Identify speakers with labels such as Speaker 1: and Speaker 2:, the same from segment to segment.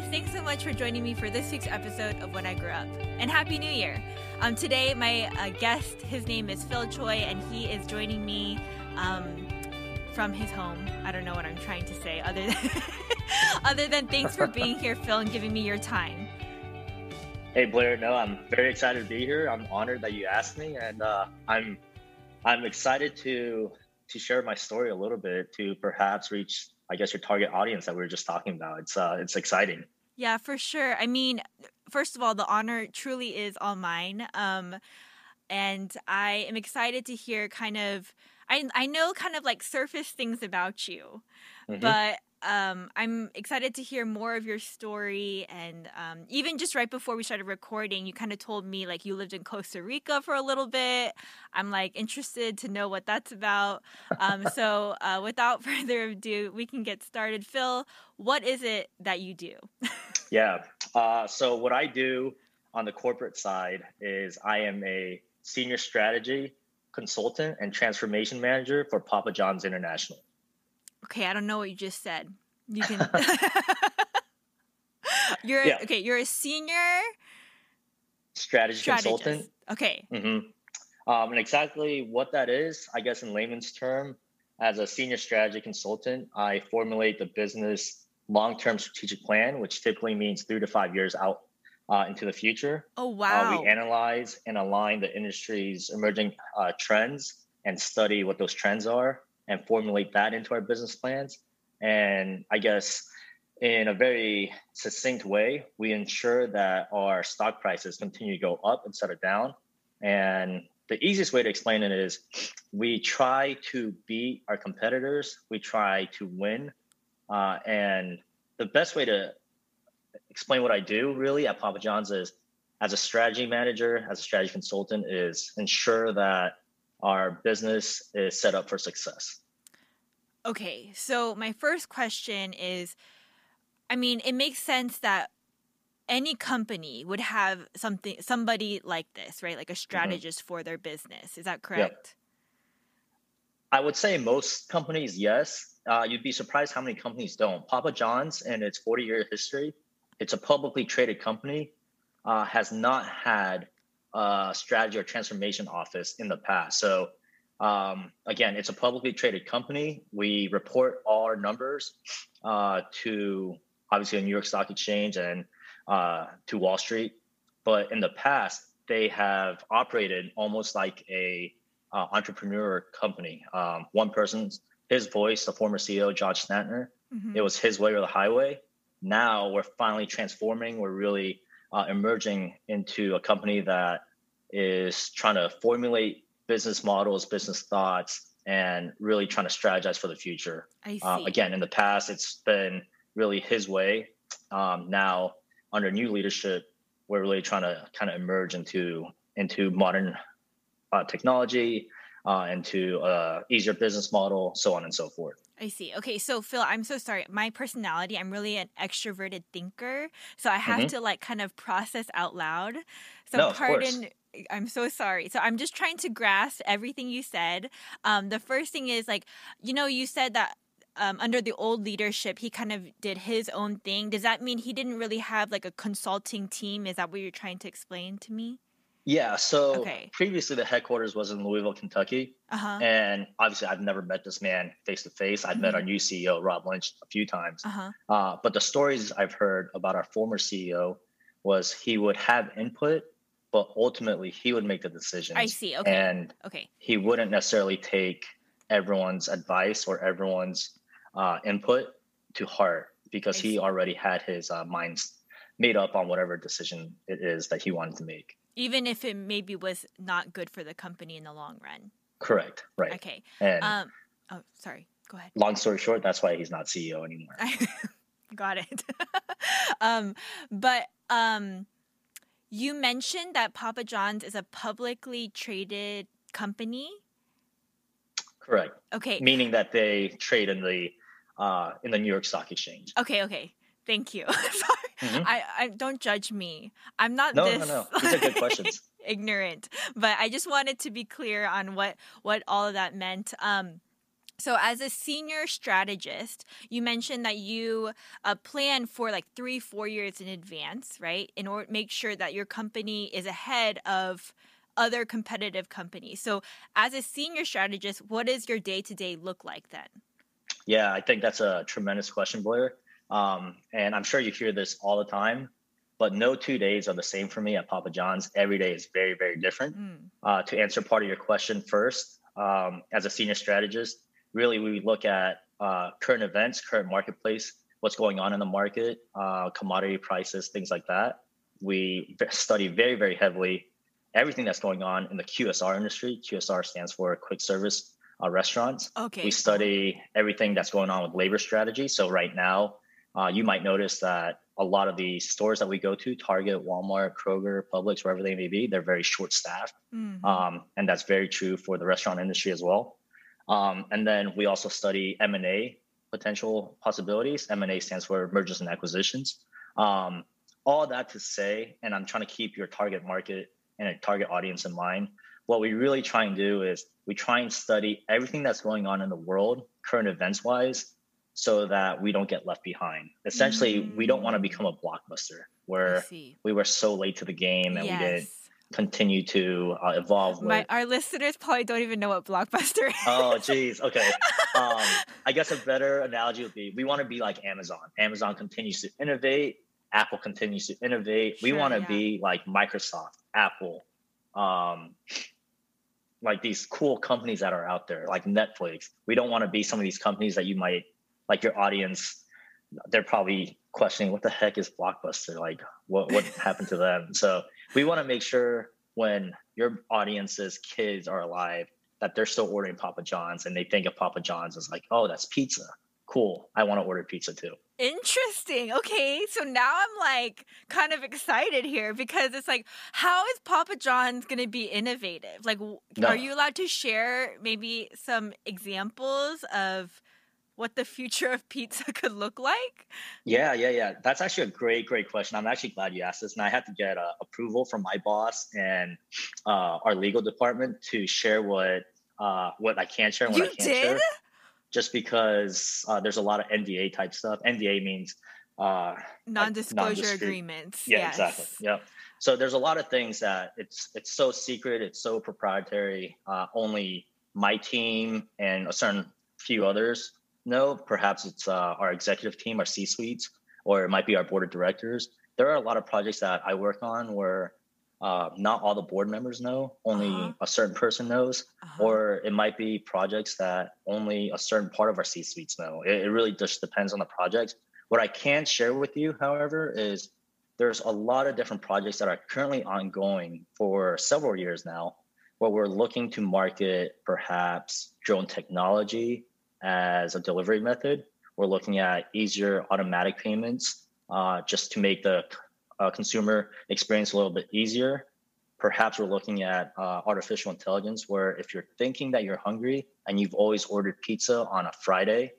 Speaker 1: guys, thanks so much for joining me for this week's episode of When I Grew Up. And Happy New Year! Um, today, my uh, guest, his name is Phil Choi, and he is joining me um, from his home. I don't know what I'm trying to say other than, other than thanks for being here, Phil, and giving me your time.
Speaker 2: Hey Blair, no, I'm very excited to be here. I'm honored that you asked me, and uh, I'm I'm excited to to share my story a little bit to perhaps reach I guess your target audience that we were just talking about. It's uh, it's exciting.
Speaker 1: Yeah, for sure. I mean, first of all, the honor truly is all mine. Um, and I am excited to hear kind of I I know kind of like surface things about you, mm-hmm. but um, I'm excited to hear more of your story. And um, even just right before we started recording, you kind of told me like you lived in Costa Rica for a little bit. I'm like interested to know what that's about. Um, so uh, without further ado, we can get started. Phil, what is it that you do?
Speaker 2: yeah. Uh, so what I do on the corporate side is I am a senior strategy consultant and transformation manager for Papa John's International.
Speaker 1: Okay, I don't know what you just said. You can. you're yeah. okay. You're a senior
Speaker 2: strategy strategist. consultant.
Speaker 1: Okay.
Speaker 2: Mm-hmm. Um, and exactly what that is, I guess, in layman's term, as a senior strategy consultant, I formulate the business long-term strategic plan, which typically means three to five years out uh, into the future.
Speaker 1: Oh wow!
Speaker 2: Uh, we analyze and align the industry's emerging uh, trends and study what those trends are and formulate that into our business plans. And I guess in a very succinct way, we ensure that our stock prices continue to go up instead of down. And the easiest way to explain it is we try to beat our competitors, we try to win. Uh, and the best way to explain what I do really at Papa John's is as a strategy manager, as a strategy consultant, is ensure that our business is set up for success.
Speaker 1: Okay, so my first question is I mean, it makes sense that any company would have something somebody like this, right? Like a mm-hmm. strategist mm-hmm. for their business. Is that correct?
Speaker 2: I would say most companies, yes. Uh, you'd be surprised how many companies don't. Papa John's, in its 40 year history, it's a publicly traded company, uh, has not had a strategy or transformation office in the past. So um, again, it's a publicly traded company. We report all our numbers uh, to obviously the New York Stock Exchange and uh, to Wall Street. But in the past, they have operated almost like a uh, entrepreneur company. Um, one person's his voice, the former CEO John Schnatter, mm-hmm. it was his way or the highway. Now we're finally transforming. We're really uh, emerging into a company that is trying to formulate business models, business thoughts, and really trying to strategize for the future.
Speaker 1: I uh,
Speaker 2: see. again, in the past, it's been really his way. Um, now, under new leadership, we're really trying to kind of emerge into into modern uh, technology, uh, into a easier business model, so on and so forth.
Speaker 1: I see. Okay, so Phil, I'm so sorry. My personality, I'm really an extroverted thinker, so I have mm-hmm. to like kind of process out loud. So
Speaker 2: no,
Speaker 1: pardon I'm so sorry. So I'm just trying to grasp everything you said. Um, the first thing is like, you know, you said that um, under the old leadership, he kind of did his own thing. Does that mean he didn't really have like a consulting team? Is that what you're trying to explain to me?
Speaker 2: Yeah. So okay. previously, the headquarters was in Louisville, Kentucky,
Speaker 1: uh-huh.
Speaker 2: and obviously, I've never met this man face to face. I've mm-hmm. met our new CEO, Rob Lynch, a few times.
Speaker 1: Uh-huh.
Speaker 2: Uh, but the stories I've heard about our former CEO was he would have input but ultimately he would make the decisions.
Speaker 1: I see. Okay.
Speaker 2: And
Speaker 1: okay.
Speaker 2: he wouldn't necessarily take everyone's advice or everyone's uh, input to heart because he already had his uh, mind made up on whatever decision it is that he wanted to make.
Speaker 1: Even if it maybe was not good for the company in the long run.
Speaker 2: Correct. Right.
Speaker 1: Okay.
Speaker 2: And
Speaker 1: um, oh, sorry. Go ahead.
Speaker 2: Long story short, that's why he's not CEO anymore.
Speaker 1: Got it. um, but um, you mentioned that Papa John's is a publicly traded company.
Speaker 2: Correct.
Speaker 1: Okay.
Speaker 2: Meaning that they trade in the uh, in the New York Stock Exchange.
Speaker 1: Okay. Okay. Thank you. Sorry. Mm-hmm. I, I don't judge me. I'm not
Speaker 2: no,
Speaker 1: this
Speaker 2: no, no. These are good questions.
Speaker 1: ignorant, but I just wanted to be clear on what what all of that meant. Um, So, as a senior strategist, you mentioned that you uh, plan for like three, four years in advance, right? In order to make sure that your company is ahead of other competitive companies. So, as a senior strategist, what does your day to day look like then?
Speaker 2: Yeah, I think that's a tremendous question, Blair. Um, and I'm sure you hear this all the time, but no two days are the same for me at Papa John's. Every day is very, very different. Mm. Uh, to answer part of your question first, um, as a senior strategist, really we look at uh, current events, current marketplace, what's going on in the market, uh, commodity prices, things like that. We study very, very heavily everything that's going on in the QSR industry. QSR stands for quick service uh, restaurants.
Speaker 1: Okay.
Speaker 2: We study everything that's going on with labor strategy. So right now, uh, you might notice that a lot of the stores that we go to, Target, Walmart, Kroger, Publix, wherever they may be, they're very short staffed. Mm-hmm. Um, and that's very true for the restaurant industry as well. Um, and then we also study M&A potential possibilities. M&A stands for mergers and acquisitions. Um, all that to say, and I'm trying to keep your target market and a target audience in mind. What we really try and do is we try and study everything that's going on in the world, current events wise, so that we don't get left behind. Essentially, mm. we don't want to mm. become a blockbuster where we were so late to the game and yes. we didn't continue to uh, evolve.
Speaker 1: My. Our listeners probably don't even know what blockbuster is.
Speaker 2: Oh, geez. Okay. Um, I guess a better analogy would be we want to be like Amazon. Amazon continues to innovate. Apple continues to innovate. Sure, we want to yeah. be like Microsoft, Apple, um, like these cool companies that are out there, like Netflix. We don't want to be some of these companies that you might like your audience. They're probably questioning what the heck is Blockbuster? Like, what what happened to them? So we want to make sure when your audience's kids are alive that they're still ordering Papa John's and they think of Papa John's as like, oh, that's pizza. Cool. I want to order pizza too.
Speaker 1: Interesting. Okay. So now I'm like kind of excited here because it's like, how is Papa John's going to be innovative? Like, no. are you allowed to share maybe some examples of what the future of pizza could look like?
Speaker 2: Yeah, yeah, yeah. That's actually a great, great question. I'm actually glad you asked this. And I had to get uh, approval from my boss and uh, our legal department to share what uh, what I can share and what
Speaker 1: you
Speaker 2: I can't
Speaker 1: did?
Speaker 2: share just because uh, there's a lot of NDA type stuff. NDA means uh,
Speaker 1: non-disclosure like agreements.
Speaker 2: Yeah,
Speaker 1: yes.
Speaker 2: exactly. Yeah. So there's a lot of things that it's it's so secret, it's so proprietary. Uh, only my team and a certain few others know. Perhaps it's uh, our executive team, our C-suites, or it might be our board of directors. There are a lot of projects that I work on where uh, not all the board members know, only uh-huh. a certain person knows, uh-huh. or it might be projects that only a certain part of our C suites know. It, it, really just depends on the project. What I can share with you, however, is there's a lot of different projects that are currently ongoing for several years now, where we're looking to market perhaps drone technology as a delivery method. We're looking at easier automatic payments uh, just to make the uh, consumer experience a little bit easier. Perhaps we're looking at uh, artificial intelligence, where if you're thinking that you're hungry and you've always ordered pizza on a Friday,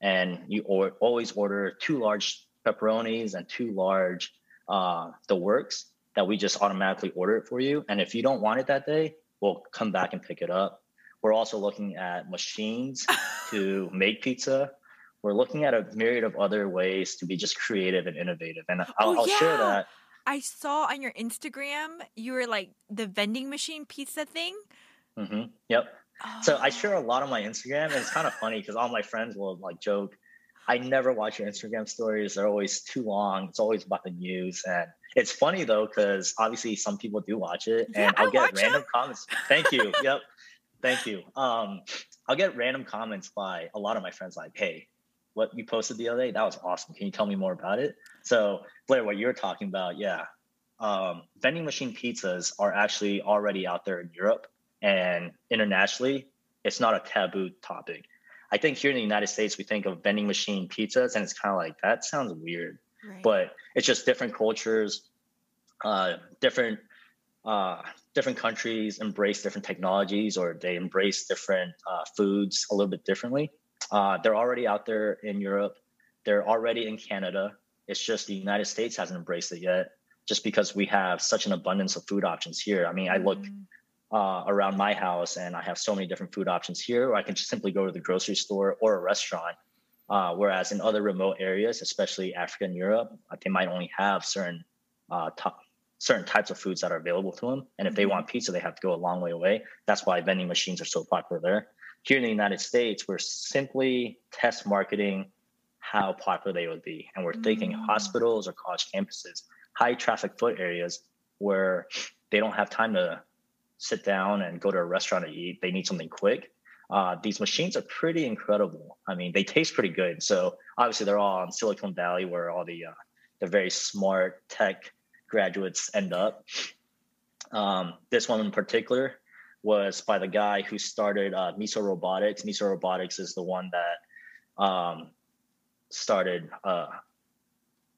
Speaker 2: and you or, always order two large pepperonis and two large uh, the works, that we just automatically order it for you. And if you don't want it that day, we'll come back and pick it up. We're also looking at machines to make pizza we're looking at a myriad of other ways to be just creative and innovative. And I'll, oh, I'll share that.
Speaker 1: I saw on your Instagram you were like the vending machine pizza thing.
Speaker 2: Mm-hmm. Yep. Oh. So I share a lot on my Instagram, and it's kind of funny because all my friends will like joke. I never watch your Instagram stories; they're always too long. It's always about the news, and it's funny though because obviously some people do watch it,
Speaker 1: yeah,
Speaker 2: and I'll
Speaker 1: I
Speaker 2: get random them. comments. Thank you. yep. Thank you. Um, I'll get random comments by a lot of my friends like, "Hey, what you posted the other day. That was awesome. Can you tell me more about it? So, Blair, what you're talking about, yeah. Um, vending machine pizzas are actually already out there in Europe and internationally. It's not a taboo topic. I think here in the United States, we think of vending machine pizzas, and it's kind of like that sounds weird, right. but it's just different cultures, uh, different uh, different countries embrace different technologies, or they embrace different uh, foods a little bit differently. Uh, they're already out there in Europe. They're already in Canada. It's just the United States hasn't embraced it yet, just because we have such an abundance of food options here. I mean, I look mm. uh, around my house, and I have so many different food options here. Or I can just simply go to the grocery store or a restaurant. Uh, whereas in other remote areas, especially Africa and Europe, they might only have certain uh, top, certain types of foods that are available to them. And if mm-hmm. they want pizza, they have to go a long way away. That's why vending machines are so popular there. Here in the United States, we're simply test marketing how popular they would be. And we're mm-hmm. thinking mm. hospitals or college campuses, high traffic foot areas where they don't have time to sit down and go to a restaurant to eat. They need something quick. Uh, these machines are pretty incredible. I mean, they taste pretty good. So obviously, they're all in Silicon Valley, where all the uh, the very smart tech graduates end up. Um, this one in particular was by the guy who started uh, Miso Robotics. Miso Robotics is the one that um, started uh,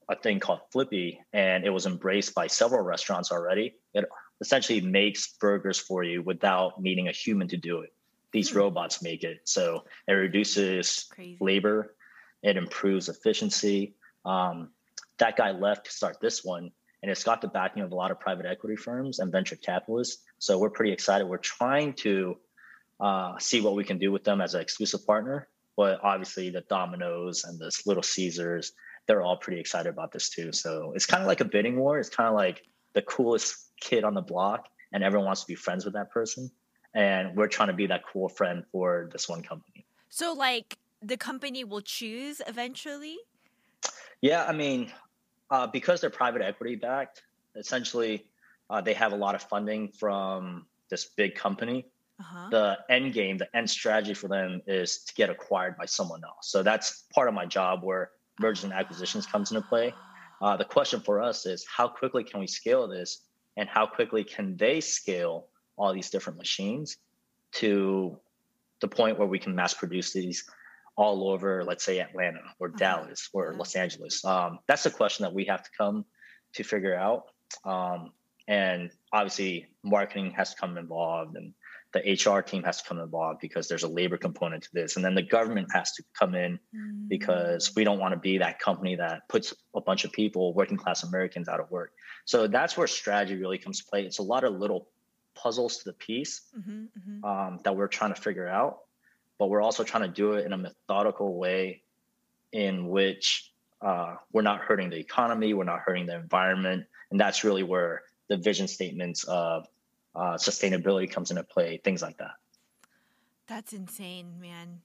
Speaker 2: a thing called Flippy, and it was embraced by several restaurants already. It essentially makes burgers for you without needing a human to do it. These mm-hmm. robots make it. So it reduces Crazy. labor, it improves efficiency. Um, that guy left to start this one, and it's got the backing of a lot of private equity firms and venture capitalists. So we're pretty excited. We're trying to uh, see what we can do with them as an exclusive partner. But obviously, the Domino's and the Little Caesars, they're all pretty excited about this too. So it's kind of like a bidding war. It's kind of like the coolest kid on the block and everyone wants to be friends with that person and we're trying to be that cool friend for this one company
Speaker 1: so like the company will choose eventually
Speaker 2: yeah i mean uh, because they're private equity backed essentially uh, they have a lot of funding from this big company. Uh-huh. the end game the end strategy for them is to get acquired by someone else. So that's part of my job where mergers and acquisitions comes into play. Uh, the question for us is how quickly can we scale this and how quickly can they scale all these different machines to the point where we can mass produce these all over, let's say Atlanta or uh-huh. Dallas or uh-huh. Los Angeles. Um, that's a question that we have to come to figure out. Um, and obviously, marketing has to come involved, and the HR team has to come involved because there's a labor component to this. And then the government has to come in mm. because we don't want to be that company that puts a bunch of people, working class Americans, out of work. So that's where strategy really comes to play. It's a lot of little puzzles to the piece mm-hmm, mm-hmm. Um, that we're trying to figure out, but we're also trying to do it in a methodical way in which uh, we're not hurting the economy, we're not hurting the environment. And that's really where the vision statements of uh, sustainability comes into play, things like that.
Speaker 1: That's insane, man.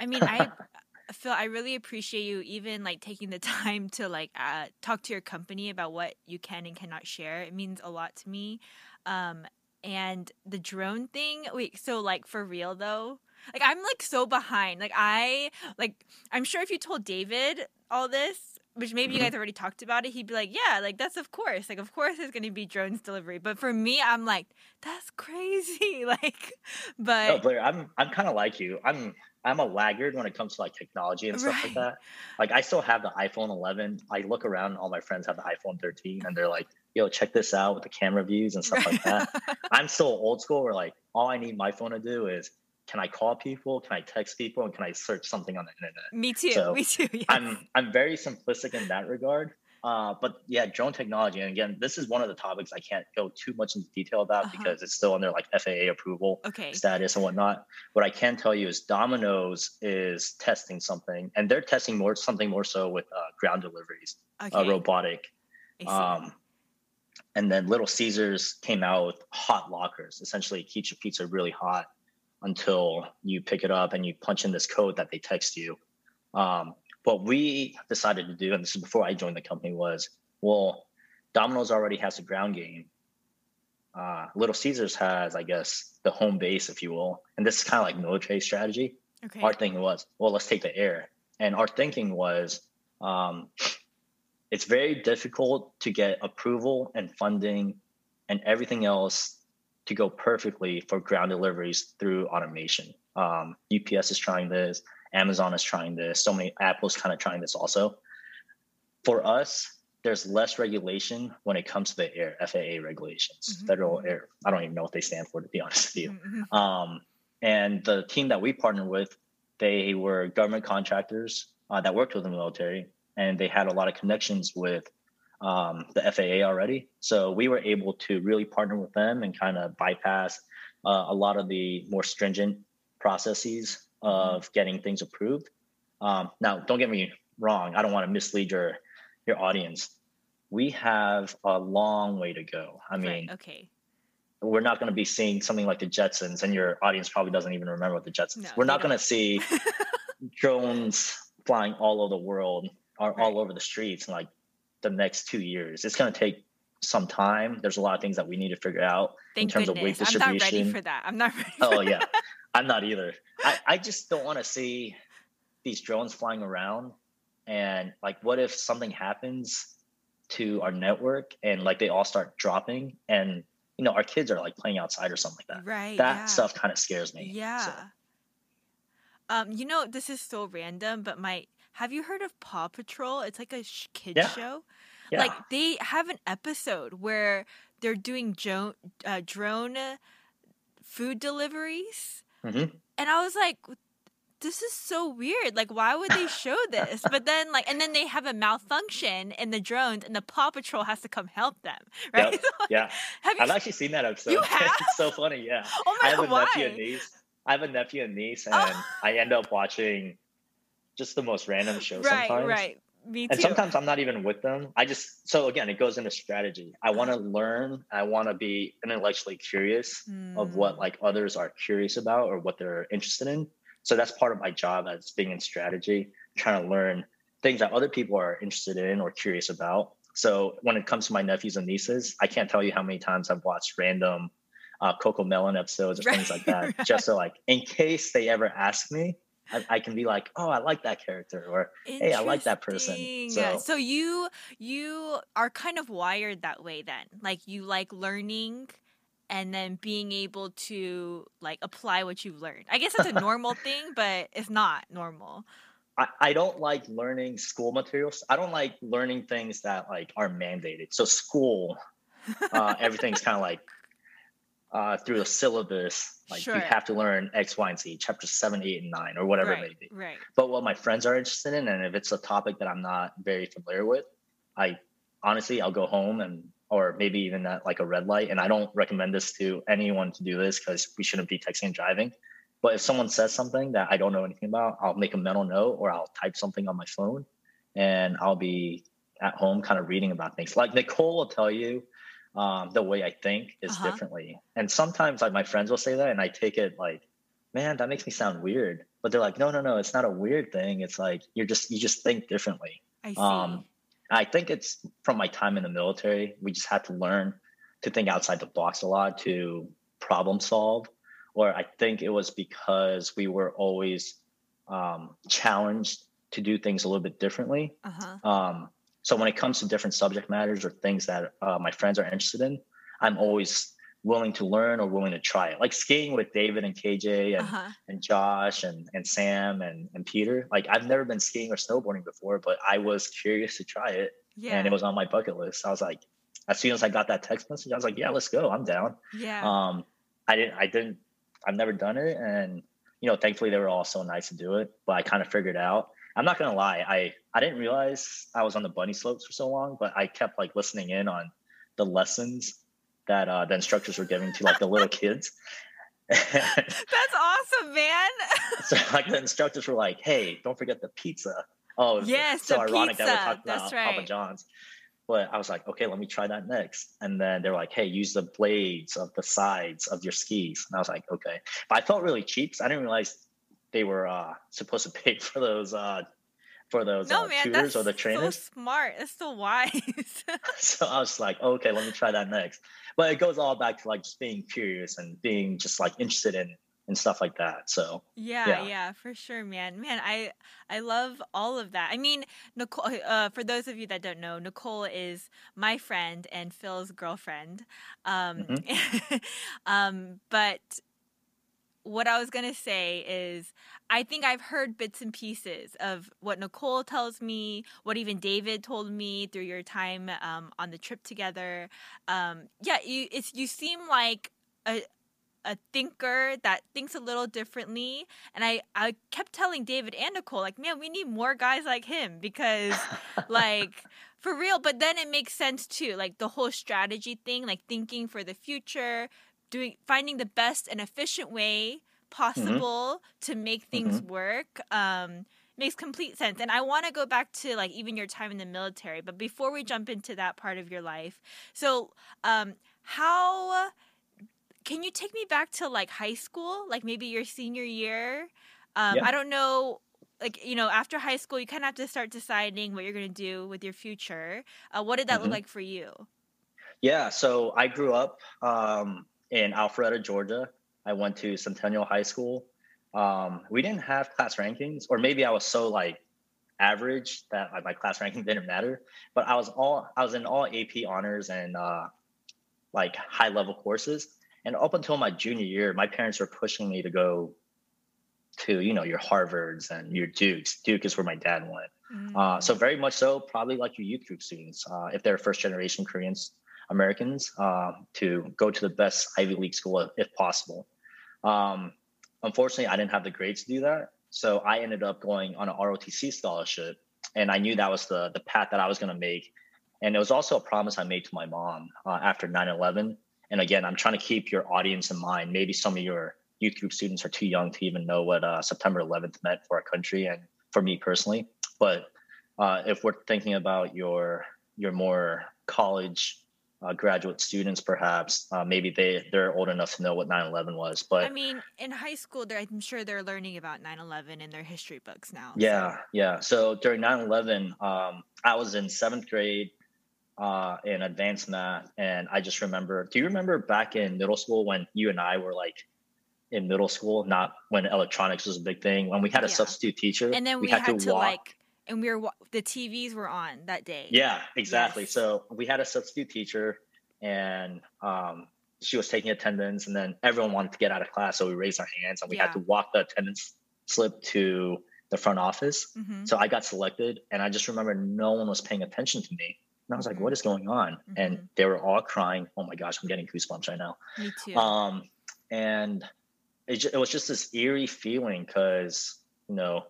Speaker 1: I mean, I Phil, I really appreciate you even like taking the time to like uh, talk to your company about what you can and cannot share. It means a lot to me. Um, and the drone thing, wait, so like for real though, like I'm like so behind. Like I like I'm sure if you told David all this, which maybe you mm-hmm. guys already talked about it, he'd be like, "Yeah, like that's of course, like of course there's going to be drones delivery." But for me, I'm like, "That's crazy!" like, but
Speaker 2: no, Blair, I'm I'm kind of like you. I'm I'm a laggard when it comes to like technology and stuff right. like that. Like I still have the iPhone 11. I look around, all my friends have the iPhone 13, and they're like, "Yo, check this out with the camera views and stuff like that." I'm still old school, where like all I need my phone to do is can I call people? Can I text people? And can I search something on the internet?
Speaker 1: Me too. So me too. Yes.
Speaker 2: I'm I'm very simplistic in that regard. Uh, but yeah, drone technology, and again, this is one of the topics I can't go too much into detail about uh-huh. because it's still under like FAA approval
Speaker 1: okay.
Speaker 2: status and whatnot. What I can tell you is Domino's is testing something, and they're testing more something more so with uh, ground deliveries, uh, okay. uh, robotic. Um, and then Little Caesars came out with hot lockers. Essentially, keeps your pizza really hot until you pick it up and you punch in this code that they text you. Um, what we decided to do, and this is before I joined the company, was well, Domino's already has a ground game. Uh, Little Caesars has, I guess, the home base, if you will, and this is kind of like military strategy. Okay. Our thing was, well, let's take the air, and our thinking was, um, it's very difficult to get approval and funding and everything else to go perfectly for ground deliveries through automation. Um, UPS is trying this, Amazon is trying this, so many Apple's kind of trying this also. For us, there's less regulation when it comes to the air FAA regulations, mm-hmm. federal air. I don't even know what they stand for, to be honest with you. Mm-hmm, mm-hmm. Um, and the team that we partnered with, they were government contractors uh, that worked with the military, and they had a lot of connections with um, the FAA already. So we were able to really partner with them and kind of bypass uh, a lot of the more stringent processes of getting things approved. Um, now, don't get me wrong. I don't want to mislead your your audience. We have a long way to go. I mean,
Speaker 1: right. okay.
Speaker 2: We're not going to be seeing something like the Jetsons, and your audience probably doesn't even remember what the Jetsons.
Speaker 1: No,
Speaker 2: we're not going to see drones flying all over the world or
Speaker 1: Right.
Speaker 2: all over the streets and like the next two years. It's going to take some time. There's a lot of things that we need to figure out
Speaker 1: Thank
Speaker 2: in terms of weight
Speaker 1: goodness. I'm not ready
Speaker 2: distribution.
Speaker 1: for that. I'm not ready.
Speaker 2: oh yeah. I'm not either. I, I just don't want to see these drones flying around and like what if something happens to our network and like they all start dropping and you know our kids are like playing outside or something like that.
Speaker 1: Right.
Speaker 2: that
Speaker 1: yeah.
Speaker 2: stuff kind of scares me.
Speaker 1: Yeah.
Speaker 2: So,
Speaker 1: Um, you know, this is so random, but my have you heard of Paw Patrol? It's like a sh- kids
Speaker 2: Yeah.
Speaker 1: show.
Speaker 2: yeah.
Speaker 1: Like they have an episode where they're doing jo- uh, drone food deliveries,
Speaker 2: Mhm.
Speaker 1: and I was like, "This is so weird. Like, why would they show this?" but then, like, and then they have a malfunction in the drones, and the Paw Patrol has to come help them. Right?
Speaker 2: Yep.
Speaker 1: So,
Speaker 2: yeah.
Speaker 1: have you?
Speaker 2: I've actually seen that episode.
Speaker 1: You have?
Speaker 2: it's so funny. Yeah.
Speaker 1: oh
Speaker 2: I
Speaker 1: my
Speaker 2: have a
Speaker 1: god! Why?
Speaker 2: nephew and niece. I have a nephew and niece, and
Speaker 1: Oh.
Speaker 2: I end up watching just the most random shows
Speaker 1: Right,
Speaker 2: sometimes.
Speaker 1: right. Me too.
Speaker 2: And sometimes I'm not even with them. I just so again, it goes into strategy. I want to learn. I want to be intellectually curious of what
Speaker 1: Mm.
Speaker 2: like others are curious about or what they're interested in. So that's part of my job as being in strategy, trying to learn things that other people are interested in or curious about. So when it comes to my nephews and nieces, I can't tell you how many times I've watched random uh, CoComelon episodes or things like that,
Speaker 1: Right,
Speaker 2: just so like in case they ever ask me, I, I can be like, oh, I like that character, or hey, I like that person. So-
Speaker 1: so you you are kind of wired that way then. Like you like learning and then being able to like apply what you've learned. I guess that's a normal thing, but it's not normal.
Speaker 2: I, I don't like learning school materials. I don't like learning things that like are mandated. So school, uh, everything's kind of like uh, through the syllabus. Like
Speaker 1: Sure.
Speaker 2: you have to learn X, Y, and Z, chapter seven, eight, and nine, or whatever
Speaker 1: right,
Speaker 2: it may be.
Speaker 1: right.
Speaker 2: But what my friends are interested in, and if it's a topic that I'm not very familiar with, I honestly I'll go home and or maybe even at like a red light. And I don't recommend this to anyone to do this because we shouldn't be texting and driving. But if someone says something that I don't know anything about, I'll make a mental note or I'll type something on my phone, and I'll be at home kind of reading about things. Like Nicole will tell you um, the way I think is
Speaker 1: Uh-huh.
Speaker 2: differently. And sometimes like my friends will say that and I take it like, man, that makes me sound weird. But they're like, no, no, no, it's not a weird thing. It's like you're just you just think differently.
Speaker 1: I see.
Speaker 2: Um, I think it's from my time in the military. We just had to learn to think outside the box a lot to problem solve. Or I think it was because we were always um, challenged to do things a little bit differently.
Speaker 1: uh-huh.
Speaker 2: Um, so when it comes to different subject matters or things that uh, my friends are interested in, I'm always willing to learn or willing to try it. Like skiing with David and KJ and,
Speaker 1: Uh-huh.
Speaker 2: and Josh and, and Sam and, and Peter. Like I've never been skiing or snowboarding before, but I was curious to try it
Speaker 1: Yeah.
Speaker 2: and it was on my bucket list. I was like, as soon as I got that text message, I was like, yeah, let's go. I'm down.
Speaker 1: yeah.
Speaker 2: Um, I didn't, I didn't, I've never done it. And, you know, thankfully they were all so nice to do it, but I kind of figured out, I'm not going to lie. I, I didn't realize I was on the bunny slopes for so long, but I kept like listening in on the lessons that uh, the instructors were giving to like the little kids.
Speaker 1: That's awesome, man.
Speaker 2: so like the instructors were like, "Hey, don't forget the pizza." Oh,
Speaker 1: Yes,
Speaker 2: so
Speaker 1: the
Speaker 2: ironic that we're talking
Speaker 1: That's
Speaker 2: about Papa. John's. But I was like, okay, let me try that next. And then they were like, hey, use the blades of the sides of your skis. And I was like, okay. But I felt really cheap. I didn't realize they were uh, supposed to pay for those uh, for those
Speaker 1: no,
Speaker 2: uh,
Speaker 1: man,
Speaker 2: tutors or the
Speaker 1: so
Speaker 2: trainers.
Speaker 1: smart. That's so wise.
Speaker 2: so I was like, okay, let me try that next. But it goes all back to like just being curious and being just like interested in and stuff like that. So
Speaker 1: Yeah,
Speaker 2: Yeah.
Speaker 1: yeah, for sure, man. Man, I I love all of that. I mean, Nicole. Uh, for those of you that don't know, Nicole is my friend and Phil's girlfriend. Um,
Speaker 2: Mm-hmm.
Speaker 1: um, but what I was gonna say is, I think I've heard bits and pieces of what Nicole tells me, what even David told me through your time um, on the trip together. Um, yeah, you it's you seem like a a thinker that thinks a little differently and i i kept telling david and nicole like man we need more guys like him because like for real but then it makes sense too like the whole strategy thing like thinking for the future doing finding the best and efficient way possible mm-hmm. to make things mm-hmm. work um, makes complete sense. And I want to go back to like even your time in the military, but before we jump into that part of your life, so um, how can you take me back to like high school, like maybe your senior year? Um, yeah. I don't know like you know after high school you kind of have to start deciding what you're going to do with your future uh, what did that mm-hmm. look like for you
Speaker 2: yeah so i grew up um, in alpharetta georgia i went to centennial high school um, we didn't have class rankings or maybe i was so like average that my class ranking didn't matter but i was all i was in all ap honors and uh, like high level courses and up until my junior year my parents were pushing me to go to you know your Harvards and your Dukes. Duke is where my dad went. Mm. Uh, so very much so, probably like your youth group students, uh, if they're first generation Koreans Americans, uh, to go to the best Ivy League school if possible. Um, unfortunately, I didn't have the grades to do that, so I ended up going on an ROTC scholarship, and I knew that was the the path that I was going to make. And it was also a promise I made to my mom uh, after 9/11. And again, I'm trying to keep your audience in mind. Maybe some of your youth group students are too young to even know what uh, September 11th meant for our country and for me personally. But uh, if we're thinking about your your more college uh, graduate students, perhaps uh, maybe they they're old enough to know what 9/11 was. But
Speaker 1: I mean, in high school, I'm sure they're learning about 9/11 in their history books now.
Speaker 2: Yeah, so. yeah. So during 9/11, um, I was in seventh grade. Uh, in advanced math, and I just remember. Do you remember back in middle school when you and I were like in middle school, not when electronics was a big thing. When we had a yeah. substitute teacher,
Speaker 1: and then we, we had, had, to, to like, and we were the TVs were on that day.
Speaker 2: Yeah, exactly. Yes. So we had a substitute teacher, and um, she was taking attendance, and then everyone wanted to get out of class, so we raised our hands, and we yeah. had to walk the attendance slip to the front office. Mm-hmm. So I got selected, and I just remember no one was paying attention to me. And I was like, mm-hmm. what is going on? Mm-hmm. And they were all crying. Oh my gosh, I'm getting goosebumps right now.
Speaker 1: Me too.
Speaker 2: Um, and it, it was just this eerie feeling because you know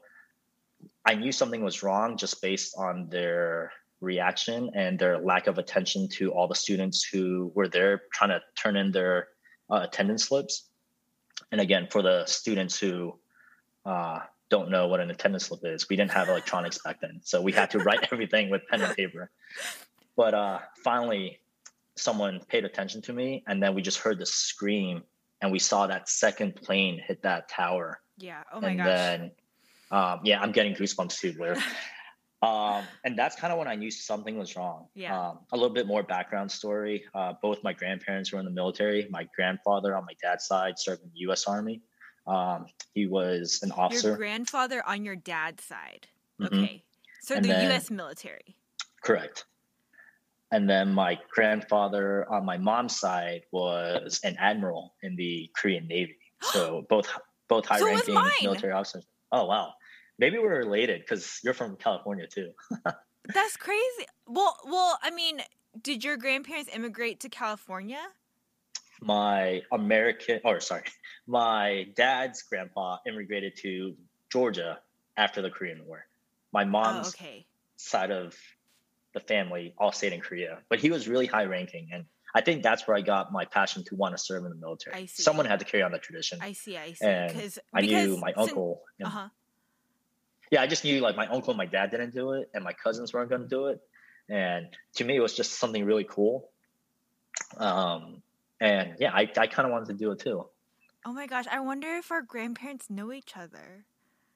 Speaker 2: I knew something was wrong just based on their reaction and their lack of attention to all the students who were there trying to turn in their uh, attendance slips. And again, for the students who uh, don't know what an attendance slip is, we didn't have electronics back then, so we had to write everything with pen and paper. But uh, finally, someone paid attention to me, and then we just heard the scream and we saw that second plane hit that tower.
Speaker 1: Yeah. Oh my
Speaker 2: and
Speaker 1: gosh.
Speaker 2: then, um, yeah, I'm getting goosebumps too, Blair. um, and that's kind of when I knew something was wrong.
Speaker 1: Yeah.
Speaker 2: Um, a little bit more background story. Uh, both my grandparents were in the military. My grandfather on my dad's side served in the U.S. Army. Um, he was an officer.
Speaker 1: Your grandfather on your dad's side. Mm-hmm. Okay. So and the then, U.S. military.
Speaker 2: Correct. And then my grandfather on my mom's side was an admiral in the Korean Navy. So both both high ranking so military officers. Oh wow. Maybe we're related because you're from California too.
Speaker 1: That's crazy. Well well, I mean, did your grandparents immigrate to California?
Speaker 2: My American or sorry, my dad's grandpa immigrated to Georgia after the Korean War. My oh, mom's oh, okay. side of the family all stayed in Korea, but he was really high ranking. And I think that's where I got my passion to want to serve in the military. I see. Someone had to carry on that tradition.
Speaker 1: I see. I see.
Speaker 2: And because I knew my uncle. Uh-huh. Yeah, I just knew like my uncle and my dad didn't do it, and my cousins weren't going to do it. And to me, it was just something really cool. Um, and yeah, I, I kind of wanted to do it too.
Speaker 1: Oh my gosh, I wonder if our grandparents know each other.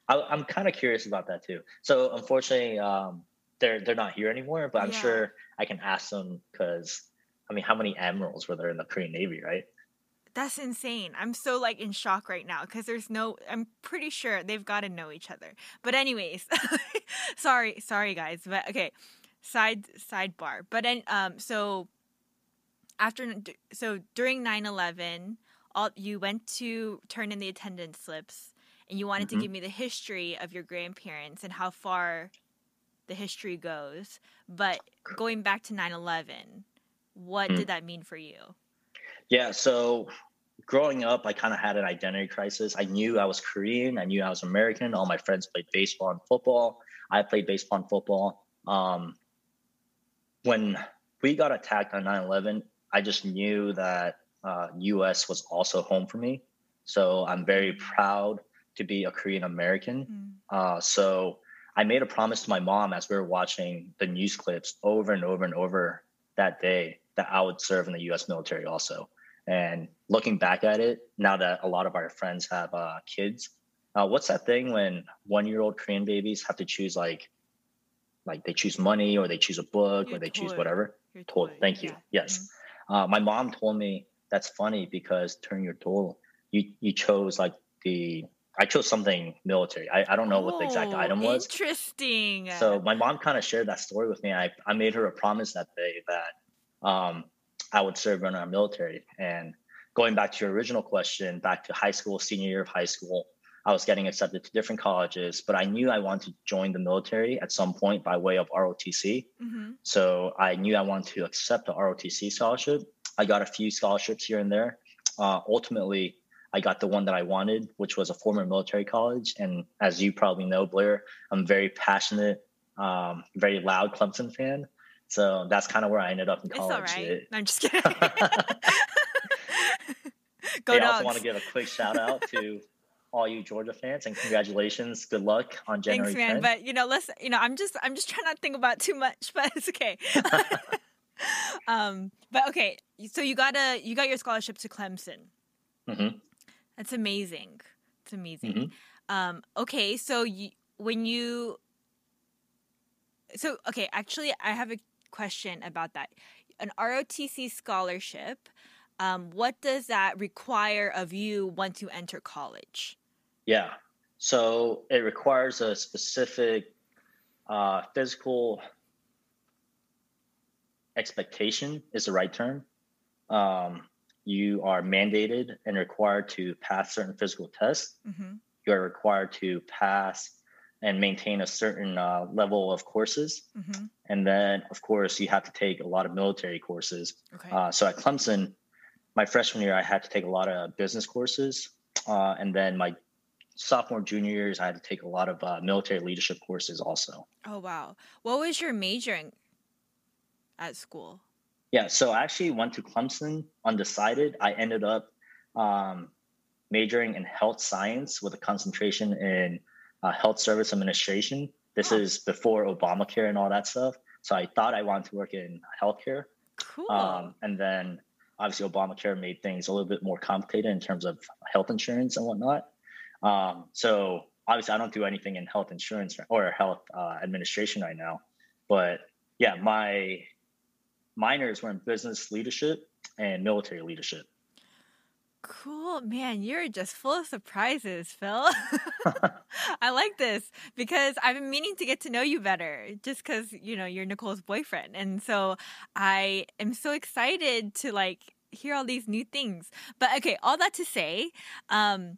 Speaker 2: I, am kind of curious about that too. So unfortunately, um, they're they're not here anymore, but I'm yeah. sure I can ask them because I mean, how many admirals were there in the Korean Navy, right?
Speaker 1: That's insane. I'm so like in shock right now because there's no. I'm pretty sure they've got to know each other. But anyways, sorry, sorry guys, but okay. Side sidebar, but um, so after so during 9/11, all you went to turn in the attendance slips, and you wanted mm-hmm. to give me the history of your grandparents and how far the history goes. But going back to 9 11, what mm. did that mean for you?
Speaker 2: Yeah, so growing up, I kind of had an identity crisis. I knew I was Korean, I knew I was American. All my friends played baseball and football. I played baseball and football. Um, when we got attacked on 9 11, I just knew that uh, U.S. was also home for me. So I'm very proud to be a Korean American.
Speaker 1: Mm.
Speaker 2: Uh, so I made a promise to my mom as we were watching the news clips over and over and over that day that I would serve in the U.S. military also. And looking back at it, now that a lot of our friends have uh, kids, uh, what's that thing when one-year-old Korean babies have to choose like, like they choose money or they choose a book
Speaker 1: Your
Speaker 2: or they choose whatever?
Speaker 1: Your
Speaker 2: Toy. Thank you.
Speaker 1: yeah.
Speaker 2: Yes. Uh, my mom told me that's funny because during your toll, you you chose like the I chose something military. I, I don't know what the exact
Speaker 1: Oh,
Speaker 2: item was.
Speaker 1: Interesting.
Speaker 2: So my mom kind of shared that story with me. I, I made her a promise that day that um, I would serve in our military. And going back to your original question, back to high school, senior year of high school, I was getting accepted to different colleges, but I knew I wanted to join the military at some point by way of ROTC.
Speaker 1: hmm
Speaker 2: So I knew I wanted to accept the ROTC scholarship. I got a few scholarships here and there. Uh, ultimately, I got the one that I wanted, which was a former military college. And as you probably know, Blair, I'm very passionate, um, very loud Clemson fan. So that's kind of where I ended up in
Speaker 1: It's all
Speaker 2: college. It-
Speaker 1: No, I'm just kidding. Go
Speaker 2: hey, I also want to give a quick shout out to all you Georgia fans and congratulations. Good luck on January
Speaker 1: Thanks, man.
Speaker 2: 10th.
Speaker 1: But you know, let's. You know, I'm just. I'm just trying not to think about too much, but it's okay. um, but okay. So you got a. You got your scholarship to Clemson.
Speaker 2: Mhm.
Speaker 1: That's amazing. It's amazing.
Speaker 2: Mhm.
Speaker 1: Um, okay, so you, when you. So okay, actually, I have a question about that. An ROTC scholarship. Um, what does that require of you once you enter college?
Speaker 2: Yeah. So it requires a specific uh, physical expectation, is the right term. Um, you are mandated and required to pass certain physical tests.
Speaker 1: hmm
Speaker 2: You are required to pass and maintain a certain uh, level of courses.
Speaker 1: hmm
Speaker 2: And then, of course, you have to take a lot of military courses.
Speaker 1: Okay.
Speaker 2: Uh, so at Clemson, my freshman year, I had to take a lot of business courses. Uh, and then my sophomore, junior years, I had to take a lot of uh, military leadership courses also.
Speaker 1: Oh wow. What was your majoring at school?
Speaker 2: Yeah, so I actually went to Clemson undecided. I ended up um, majoring in health science with a concentration in uh, health service administration. This is before Obamacare and all that stuff. So I thought I wanted to work in healthcare.
Speaker 1: Cool.
Speaker 2: Um, and then obviously Obamacare made things a little bit more complicated in terms of health insurance and whatnot. Um, so obviously I don't do anything in health insurance or health uh, administration right now. But yeah, my minors were in business leadership and military leadership.
Speaker 1: Cool. Man, you're just full of surprises, Phil. I like this because I've been meaning to get to know you better just because, you know, you're Nicole's boyfriend. And so I am so excited to like hear all these new things. But okay, all that to say, um,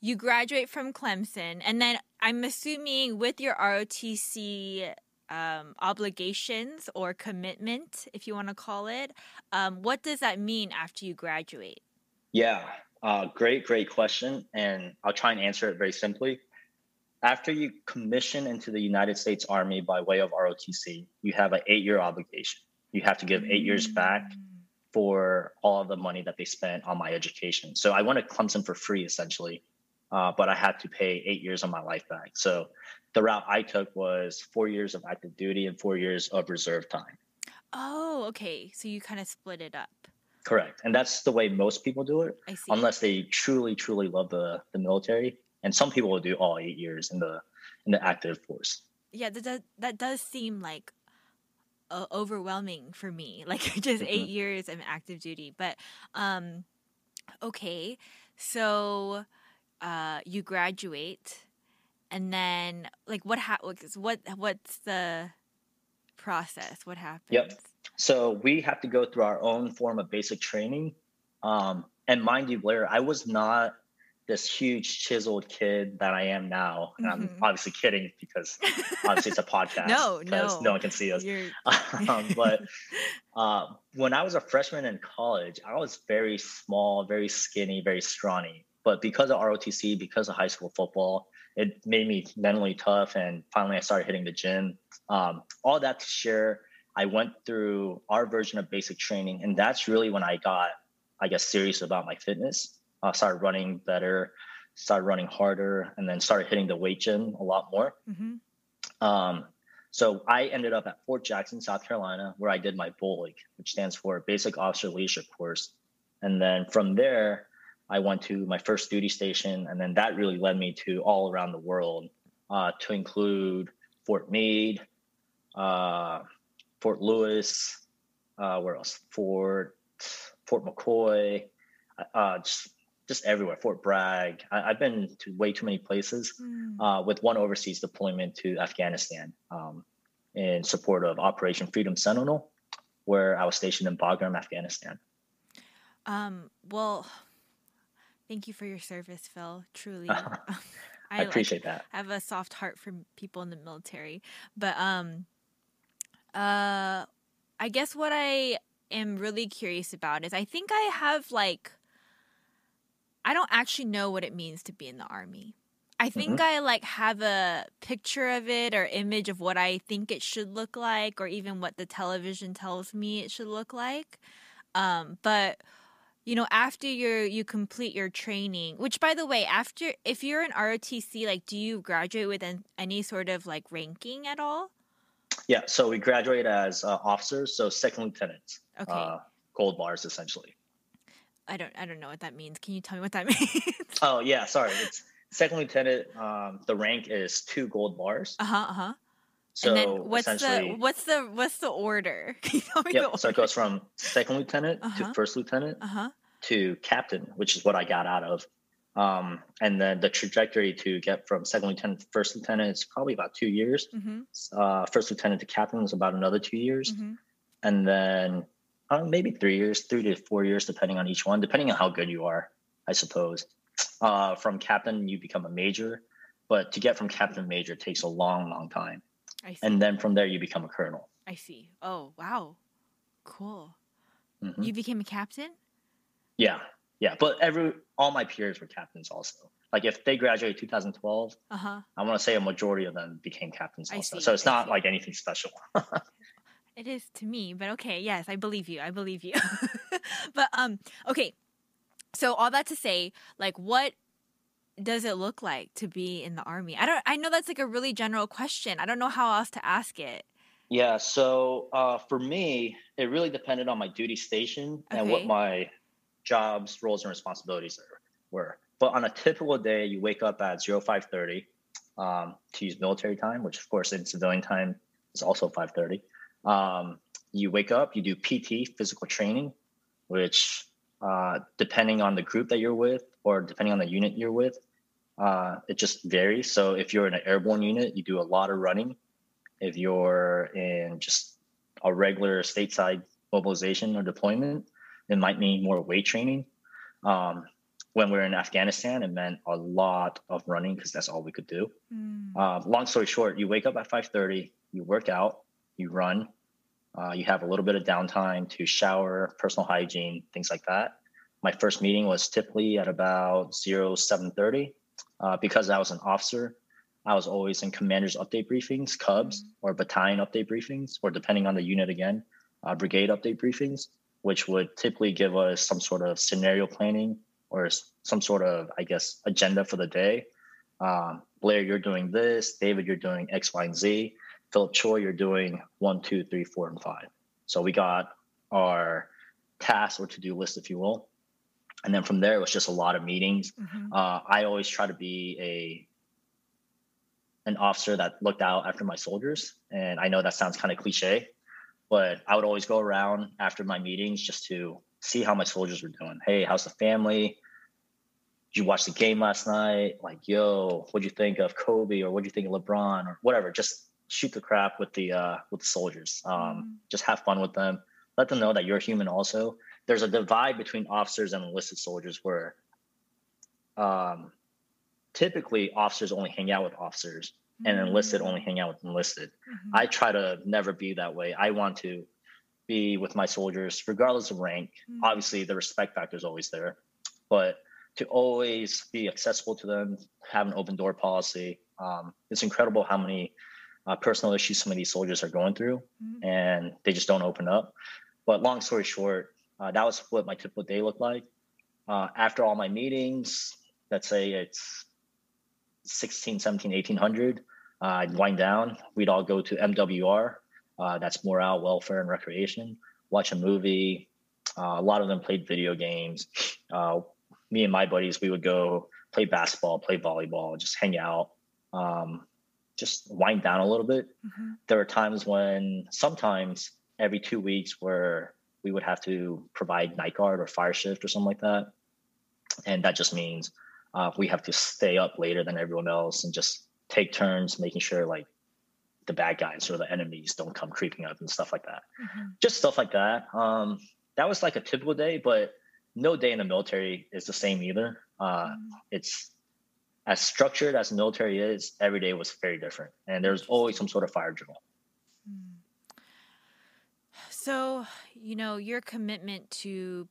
Speaker 1: you graduate from Clemson, and then I'm assuming with your ROTC um, obligations or commitment, if you want to call it, um, what does that mean after you graduate?
Speaker 2: Yeah, uh, great, great question. And I'll try and answer it very simply. After you commission into the United States Army by way of ROTC, you have an eight year obligation. You have to give eight years back for all of the money that they spent on my education. So I went to Clemson for free essentially, uh, but I had to pay eight years of my life back. So the route I took was four years of active duty and four years of reserve time.
Speaker 1: Oh, okay. So you kind of split it up.
Speaker 2: Correct. And that's the way most people do it,
Speaker 1: I see.
Speaker 2: unless they truly, truly love the, the military. And some people will do all eight years in the in the active force.
Speaker 1: yeah, that does, that does seem like uh, overwhelming for me. Like just eight
Speaker 2: Mhm.
Speaker 1: years of active duty. But um, okay, so uh, you graduate, and then like what ha- what what's the process? What happens?
Speaker 2: So we have to go through our own form of basic training. Um, and mind you, Blair, I was not this huge chiseled kid that I am now. And I'm
Speaker 1: Mhm.
Speaker 2: obviously kidding because obviously it's a podcast.
Speaker 1: No,
Speaker 2: because
Speaker 1: no.
Speaker 2: no one can see us. Um, but uh, when I was a freshman in college, I was very small, very skinny, very scrawny. But because of ROTC, because of high school football, it made me mentally tough. And finally, I started hitting the gym. Um, all that to share, I went through our version of basic training. And that's really when I got I guess, serious about my fitness. I uh, started running better, started running harder, and then started hitting the weight gym a lot more. Mm-hmm. Um, so I ended up at Fort Jackson, South Carolina, where I did my BOLC, which stands for Basic Officer Leadership Course. And then from there, I went to my first duty station, and then that really led me to all around the world, uh, to include Fort Meade, uh, Fort Lewis, uh, where else? Fort Fort McCoy, uh, just just everywhere. Fort Bragg. I, have been to way too many places. Mm. with one overseas deployment to Afghanistan um, in support of Operation Freedom Sentinel, where I was stationed in Bagram, Afghanistan.
Speaker 1: Um, well, thank you for your service, Phil. Truly.
Speaker 2: I, I, appreciate
Speaker 1: like,
Speaker 2: that.
Speaker 1: I have a soft heart for people in the military. But um uh I guess what I am really curious about is I think I have like I don't actually know what it means to be in the army. I think mm-hmm. I like have a picture of it or image of what I think it should look like or even what the television tells me it should look like. Um, but you know, after you you complete your training, which by the way, after if you're an ROTC, like do you graduate with an, any sort of like ranking at all?
Speaker 2: Yeah, so we graduate as uh, officers, so second lieutenants. Okay. Uh, gold bars essentially.
Speaker 1: I don't I don't know what that means. Can you tell me what that means?
Speaker 2: oh yeah, sorry. It's second lieutenant. Um, the rank is two gold bars.
Speaker 1: Uh huh. Uh huh. So and then what's the what's the what's the order? Can you
Speaker 2: tell me yep, So it goes from second lieutenant uh-huh. to first lieutenant uh-huh. to captain, which is what I got out of. Um, and then the trajectory to get from second lieutenant to first lieutenant is probably about two years. Mm-hmm. Uh, first lieutenant to captain is about another two years. Mm-hmm. And then uh, maybe three years, three to four years, depending on each one, depending on how good you are, I suppose. Uh, from captain, you become a major, but to get from captain to major takes a long, long time. And then from there, you become a colonel.
Speaker 1: I see. Oh, wow. Cool. Mm-hmm. You became a captain?
Speaker 2: Yeah. Yeah. But every all my peers were captains also. Like if they graduated 2012, uh-huh. I want to say a majority of them became captains also. So it's not like anything special.
Speaker 1: It is to me, but okay, yes, I believe you. I believe you. but um okay. So all that to say, like what does it look like to be in the army? I don't I know that's like a really general question. I don't know how else to ask it.
Speaker 2: Yeah, so uh, for me, it really depended on my duty station okay. and what my jobs, roles, and responsibilities were. But on a typical day, you wake up at 0530 um, to use military time, which of course in civilian time is also 530. Um, you wake up, you do PT, physical training, which uh, depending on the group that you're with or depending on the unit you're with, uh, it just varies. So if you're in an airborne unit, you do a lot of running. If you're in just a regular stateside mobilization or deployment, it might mean more weight training. Um, when we are in Afghanistan, it meant a lot of running because that's all we could do. Mm. Uh, long story short, you wake up at 5:30, you work out, you run, uh, you have a little bit of downtime to shower, personal hygiene, things like that. My first meeting was typically at about 0730. Uh, because I was an officer, I was always in commander's update briefings, Cubs, mm-hmm. or battalion update briefings, or depending on the unit again, uh, brigade update briefings, which would typically give us some sort of scenario planning or some sort of, I guess, agenda for the day. Um, Blair, you're doing this. David, you're doing X, Y, and Z. Phillip Choi, you're doing one, two, three, four, and five. So we got our task or to do list, if you will. And then from there, it was just a lot of meetings. Mm-hmm. Uh, I always try to be a an officer that looked out after my soldiers. And I know that sounds kind of cliche, but I would always go around after my meetings just to see how my soldiers were doing. Hey, how's the family? Did you watch the game last night? Like, yo, what'd you think of Kobe or what'd you think of LeBron or whatever? Just shoot the crap with the uh, with the soldiers. Um, mm-hmm. Just have fun with them. Let them know that you're human. Also, there's a divide between officers and enlisted soldiers where, um, typically officers only hang out with officers. And enlisted only hang out with enlisted. Mm-hmm. I try to never be that way. I want to be with my soldiers regardless of rank. Mm-hmm. Obviously, the respect factor is always there, but to always be accessible to them, have an open door policy. Um, it's incredible how many uh, personal issues some of these soldiers are going through, mm-hmm. and they just don't open up. But long story short, Uh, that was what my typical day looked like. Uh, after all my meetings, let's say it's 16, 17, 1800, uh, I'd wind down. We'd all go to MWR. Uh, that's morale, welfare, and recreation. Watch a movie. Uh, a lot of them played video games. Uh, me and my buddies, we would go play basketball, play volleyball, just hang out, um, just wind down a little bit. Mm-hmm. There were times when sometimes every two weeks where we would have to provide night guard or fire shift or something like that. And that just means uh, we have to stay up later than everyone else and just take turns making sure like the bad guys or the enemies don't come creeping up and stuff like that. Mm-hmm. Just stuff like that. Um, that was like a typical day, but no day in the military is the same either. Uh, mm-hmm. It's as structured as the military is, every day was very different. And there's always some sort of fire drill. Mm.
Speaker 1: So, you know, your commitment to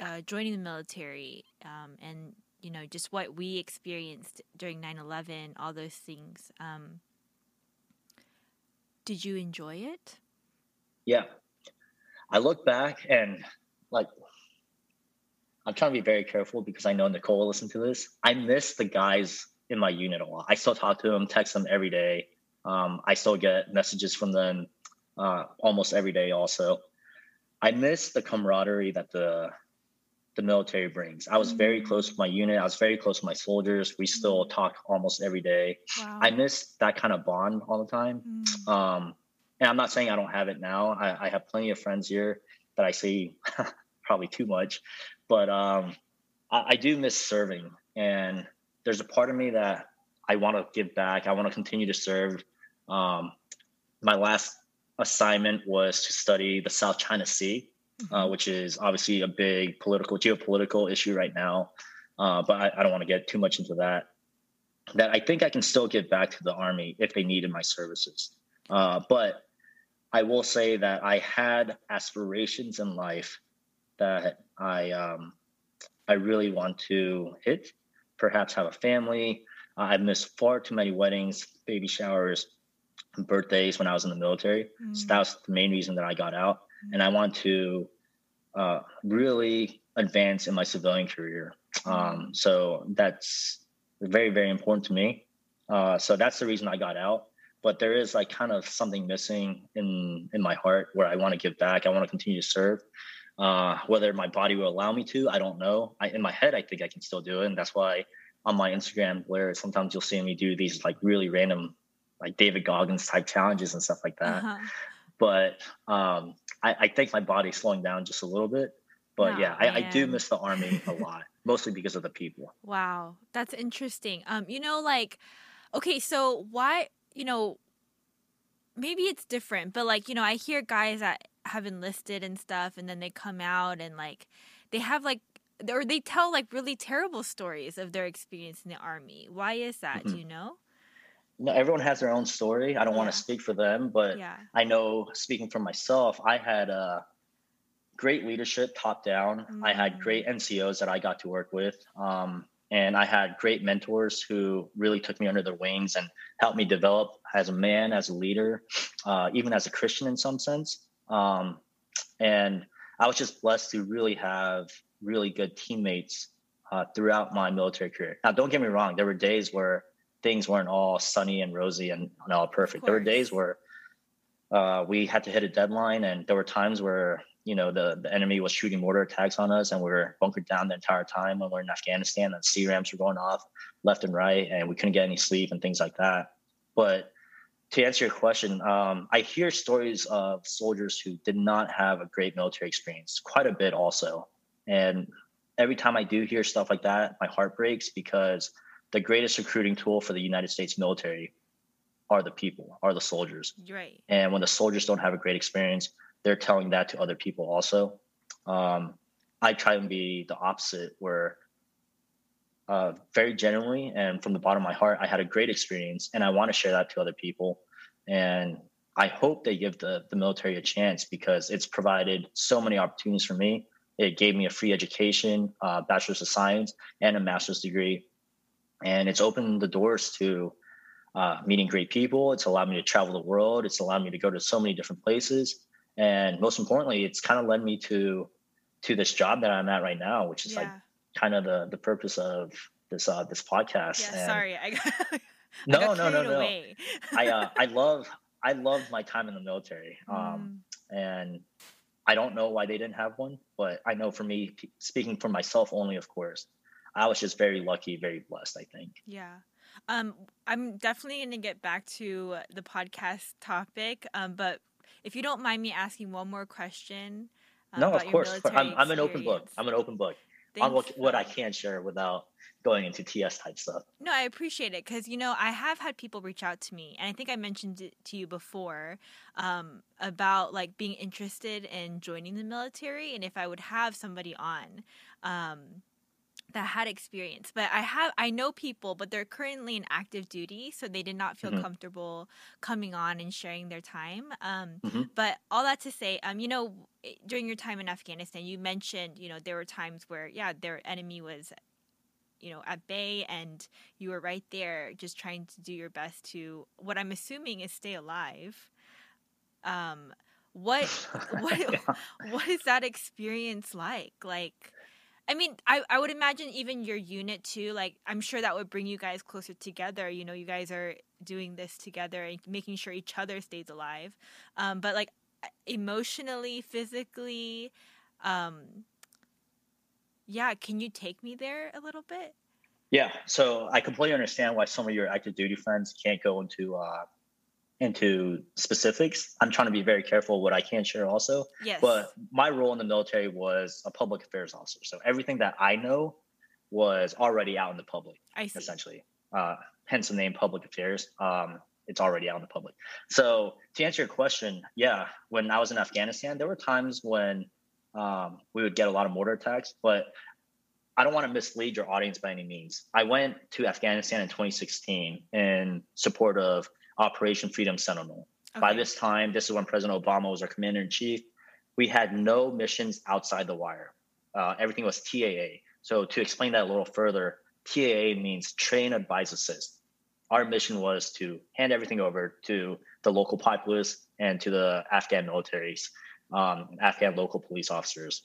Speaker 1: uh, joining the military um, and, you know, just what we experienced during 9 11, all those things, um, did you enjoy it?
Speaker 2: Yeah. I look back and, like, I'm trying to be very careful because I know Nicole will listen to this. I miss the guys in my unit a lot. I still talk to them, text them every day. Um, I still get messages from them uh, almost every day. Also, I miss the camaraderie that the the military brings. I was very mm. close with my unit. I was very close with my soldiers. We still mm. talk almost every day. Wow. I miss that kind of bond all the time. Mm. Um, and I'm not saying I don't have it now. I, I have plenty of friends here that I see probably too much, but um, I, I, do miss serving. And there's a part of me that I want to give back. I want to continue to serve. Um, my last assignment was to study the South China Sea, uh, which is obviously a big political, geopolitical issue right now. Uh, but I, I don't want to get too much into that. That I think I can still give back to the Army if they needed my services. Uh, but I will say that I had aspirations in life that I um, I really want to hit. Perhaps have a family. Uh, I've missed far too many weddings, baby showers, birthdays when I was in the military. Mm. So that was the main reason that I got out. And I want to uh, really advance in my civilian career. Um, so that's very, very important to me. Uh, so that's the reason I got out. But there is like kind of something missing in in my heart where I want to give back. I want to continue to serve. Uh, whether my body will allow me to, I don't know. I, in my head, I think I can still do it, and that's why on my Instagram, where sometimes you'll see me do these like really random like David Goggins type challenges and stuff like that. Uh-huh. But um, I, I, think my body's slowing down just a little bit. But oh, yeah, I, I, do miss the army a lot, mostly because of the people.
Speaker 1: Wow, that's interesting. Um, you know, like, okay, so why, you know, maybe it's different, but like, you know, I hear guys that have enlisted and stuff, and then they come out and like, they have like or they tell like really terrible stories of their experience in the army. Why is that? Mm-hmm. Do you know?
Speaker 2: No, everyone has their own story. I don't yeah. want to speak for them, but yeah. I know speaking for myself, I had a uh, great leadership top down. Mm. I had great mm. NCOs that I got to work with. Um, and I had great mentors who really took me under their wings and helped me develop as a man, as a leader, uh, even as a Christian in some sense. Um, and I was just blessed to really have really good teammates uh, throughout my military career. Now, don't get me wrong, there were days where things weren't all sunny and rosy and, and all perfect. There were days where uh, we had to hit a deadline, and there were times where you know the, the enemy was shooting mortar attacks on us, and we were bunkered down the entire time when we are in Afghanistan. And CRAMs were going off left and right, and we couldn't get any sleep and things like that. But to answer your question, um, I hear stories of soldiers who did not have a great military experience, quite a bit also. And every time I do hear stuff like that, my heart breaks because the greatest recruiting tool for the United States military are the people, are the soldiers.
Speaker 1: Right.
Speaker 2: And when the soldiers don't have a great experience, they're telling that to other people also. Um, I try and be the opposite, where uh, very genuinely and from the bottom of my heart, I had a great experience, and I want to share that to other people. And I hope they give the the military a chance because it's provided so many opportunities for me. It gave me a free education, uh, bachelor's of science, and a master's degree and it's opened the doors to uh, meeting great people. It's allowed me to travel the world. It's allowed me to go to so many different places, and most importantly, it's kind of led me to to this job that I'm at right now, which is
Speaker 1: Yeah.
Speaker 2: like kind of the the purpose of this uh this podcast.
Speaker 1: Yeah,
Speaker 2: And
Speaker 1: sorry. I got, I
Speaker 2: no,
Speaker 1: got
Speaker 2: no, no,
Speaker 1: carried
Speaker 2: no. I uh, I love I love my time in the military. Um,
Speaker 1: Mm,
Speaker 2: and I don't know why they didn't have one, but I know for me, speaking for myself only, of course, I was just very lucky, very blessed. I think.
Speaker 1: yeah. Um, I'm definitely going to get back to the podcast topic. Um, but if you don't mind me asking one more question. uh,
Speaker 2: no, of course, I'm I'm an open book. I'm an open book on what what I can share without going into TS type stuff.
Speaker 1: No, I appreciate it because you know I have had people reach out to me, and I think I mentioned it to you before um, about like being interested in joining the military, and if I would have somebody on um, that had experience. But I have I know people, but they're currently in active duty, so they did not feel
Speaker 2: Mhm.
Speaker 1: comfortable coming on and sharing their time. Um,
Speaker 2: Mhm.
Speaker 1: But all that to say, um, you know, during your time in Afghanistan, you mentioned you know there were times where yeah, their enemy was you know at bay and you were right there just trying to do your best to what i'm assuming is stay alive um what what
Speaker 2: Yeah.
Speaker 1: what is that experience like like i mean I, I would imagine even your unit too like i'm sure that would bring you guys closer together you know you guys are doing this together and making sure each other stays alive. Um but like emotionally physically um yeah can you take me there a little bit?
Speaker 2: Yeah, so I completely understand why some of your active duty friends can't go into uh, into specifics. I'm trying to be very careful what I can share also.
Speaker 1: yes
Speaker 2: But my role in the military was a public affairs officer, so everything that I know was already out in the public,
Speaker 1: i see
Speaker 2: essentially. Uh, hence the name public affairs. Um, it's already out in the public. So to answer your question, yeah, when I was in Afghanistan, there were times when um, we would get a lot of mortar attacks, but I don't want to mislead your audience by any means. I went to Afghanistan in 2016 in support of Operation Freedom Sentinel. By this time, this is when President Obama was our commander in chief. We had no missions outside the wire. Uh, everything was TAA. So to explain that a little further, TAA means train, advise, assist. Our mission was to hand everything over to the local populace and to the Afghan militaries, um, Afghan local police officers,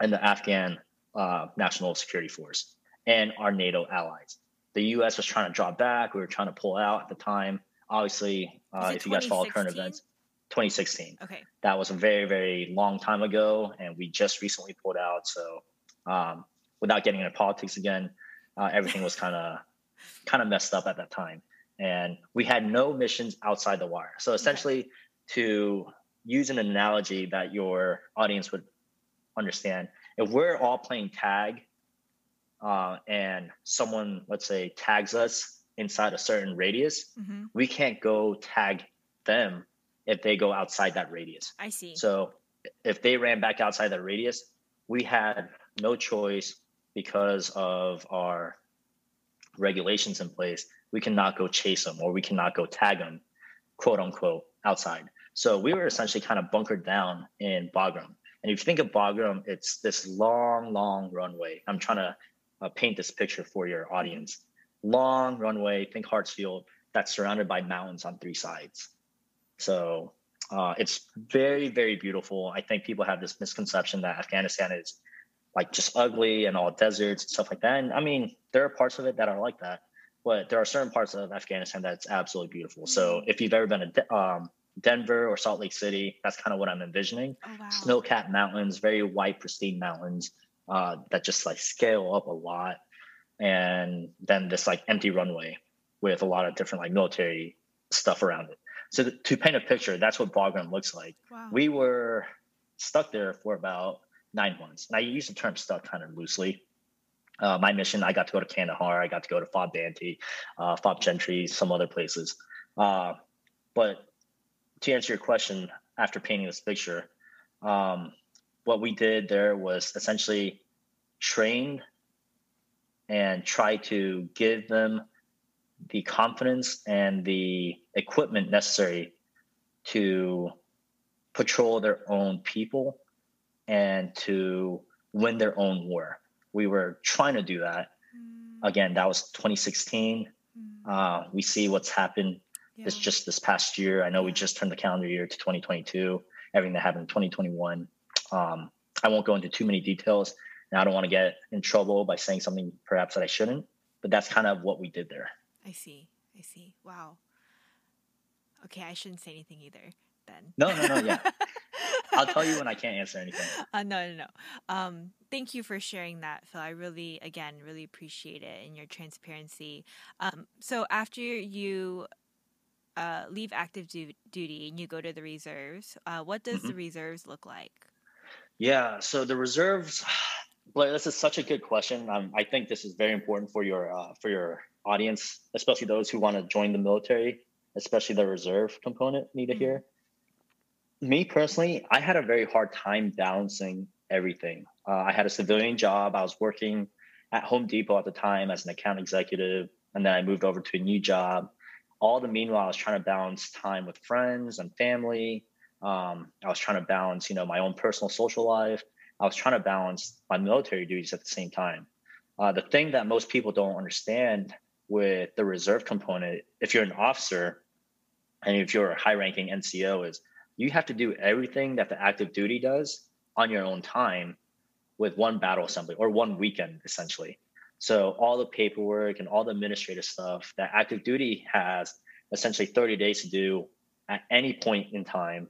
Speaker 2: and the Afghan uh, National Security Force and our NATO allies. The U.S. was trying to draw back. We were trying to pull out at the time. Obviously, uh, if you guys follow current events, 2016.
Speaker 1: okay
Speaker 2: That was a very, very long time ago, and we just recently pulled out. So, um, without getting into politics again, uh, everything was kind of kind of messed up at that time, and we had no missions outside the wire. So essentially, to use an analogy that your audience would understand, if we're all playing tag, uh, and someone, let's say, tags us inside a certain radius,
Speaker 1: hmm
Speaker 2: we can't go tag them if they go outside that radius.
Speaker 1: i see
Speaker 2: So if they ran back outside that radius, we had no choice because of our regulations in place. We cannot go chase them or we cannot go tag them, quote unquote, outside. So we were essentially kind of bunkered down in Bagram. And if you think of Bagram, it's this long, long runway. I'm trying to uh, paint this picture for your audience. Long runway, think Hartsfield, that's surrounded by mountains on three sides. So uh, it's very, very beautiful. I think people have this misconception that Afghanistan is like just ugly and all deserts and stuff like that. And I mean, there are parts of it that are like that, but there are certain parts of Afghanistan that's absolutely beautiful. So if you've ever been to um, Denver or Salt Lake City, that's kind of what I'm envisioning.
Speaker 1: oh wow
Speaker 2: Snow-capped mountains, very white, pristine mountains uh, that just like scale up a lot, and then this like empty runway with a lot of different like military stuff around it. So to paint a picture, that's what Bagram looks like.
Speaker 1: wow
Speaker 2: We were stuck there for about nine months. And I use the term stuck kind of loosely. Uh, my mission, I got to go to Kandahar, I got to go to Fob Banti, uh, Fob Gentry, some other places. Uh, but to answer your question, after painting this picture, um, what we did there was essentially train and try to give them the confidence and the equipment necessary to patrol their own people and to win their own war. We were trying to do that.
Speaker 1: Mm,
Speaker 2: Again, that was 2016.
Speaker 1: mm,
Speaker 2: Uh, we see what's happened this
Speaker 1: yeah.
Speaker 2: just this past year. I know we just turned the calendar year to 2022. Everything that happened in 2021. Um, I won't go into too many details, and I don't want to get in trouble by saying something perhaps that I shouldn't. But that's kind of what we did there.
Speaker 1: I see. I see. Wow. Okay, I shouldn't say anything either. Then.
Speaker 2: No, no, no. Yeah, I'll tell you when I can't answer anything.
Speaker 1: Uh, no, no, no. Um, thank you for sharing that, Phil. I really, again, really appreciate it and your transparency. Um, so after you uh, leave active du- duty and you go to the reserves, uh, what does mm-hmm. the reserves look like?
Speaker 2: Yeah, so the reserves, Blair, this is such a good question. Um, I think this is very important for your uh, for your audience, especially those who want to join the military, especially the reserve component need to mm-hmm. hear. Me personally, I had a very hard time balancing everything. Uh, I had a civilian job. I was working at Home Depot at the time as an account executive, and then I moved over to a new job. All the meanwhile, I was trying to balance time with friends and family. Um, I was trying to balance, you know, my own personal social life. I was trying to balance my military duties at the same time. Uh, the thing that most people don't understand with the reserve component, if you're an officer and if you're a high ranking NCO, is you have to do everything that the active duty does on your own time with one battle assembly or one weekend, essentially. So all the paperwork and all the administrative stuff that active duty has essentially 30 days to do at any point in time.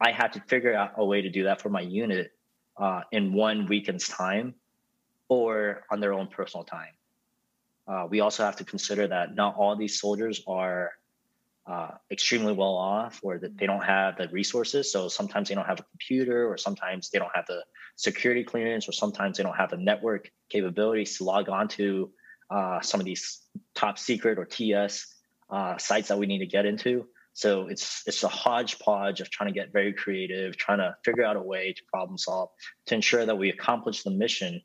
Speaker 2: I had to figure out a way to do that for my unit uh, in one weekend's time or on their own personal time. Uh, we also have to consider that not all these soldiers are uh, extremely well off or that they don't have the resources. So sometimes they don't have a computer, or sometimes they don't have the security clearance, or sometimes they don't have the network capabilities to log on to uh, some of these top secret or TS uh, sites that we need to get into. So it's it's a hodgepodge of trying to get very creative, trying to figure out a way to problem solve to ensure that we accomplish the mission.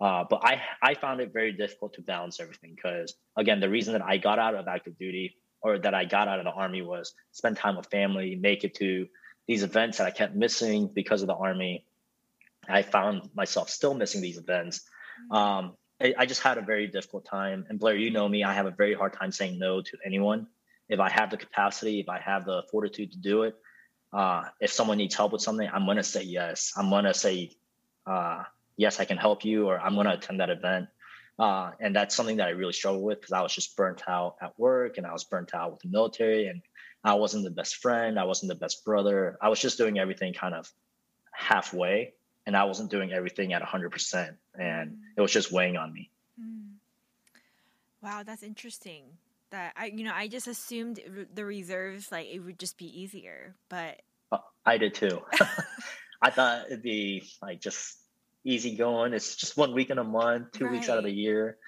Speaker 2: Uh, but I I found it very difficult to balance everything because again the reason that I got out of active duty or that I got out of the army was spend time with family, make it to these events that I kept missing because of the army. I found myself still missing these events. Mm-hmm. Um, I, I, just had a very difficult time. And Blair, you know me, I have a very hard time saying no to anyone. If I have the capacity, if I have the fortitude to do it, uh, if someone needs help with something, I'm going to say yes. I'm going to say, uh, yes, I can help you, or I'm going to attend that event. Uh, and that's something that I really struggled with because I was just burnt out at work and I was burnt out with the military and I wasn't the best friend. I wasn't the best brother. I was just doing everything kind of halfway and I wasn't doing everything at 100%. And mm. it was just weighing on me.
Speaker 1: Mm. Wow, that's interesting. That I, you know, I just assumed the reserves like it would just be easier, but
Speaker 2: uh, I did too. I thought it'd be like just easy going. It's just one week in a month, two right. weeks out of the year.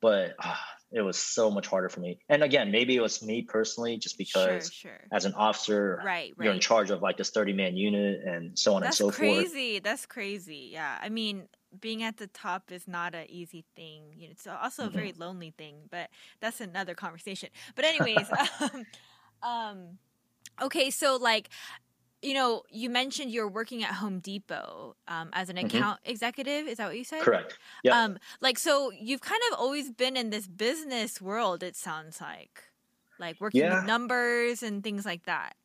Speaker 2: But uh, it was so much harder for me. And again, maybe it was me personally, just because sure, sure. as an officer, right, right, you're in charge of like this 30 man unit and so on
Speaker 1: That's
Speaker 2: and so
Speaker 1: crazy.
Speaker 2: forth.
Speaker 1: That's crazy. That's crazy. Yeah. I mean, being at the top is not an easy thing. You know, it's also a mm-hmm. very lonely thing, but that's another conversation. But anyways, um, um, okay, so like you know, you mentioned you're working at Home Depot um, as an mm-hmm. account mm-hmm. executive. Is that what you said?
Speaker 2: Correct. Yeah. Um,
Speaker 1: like, so you've kind of always been in this business world. It sounds like, like working yeah. with numbers and things like that.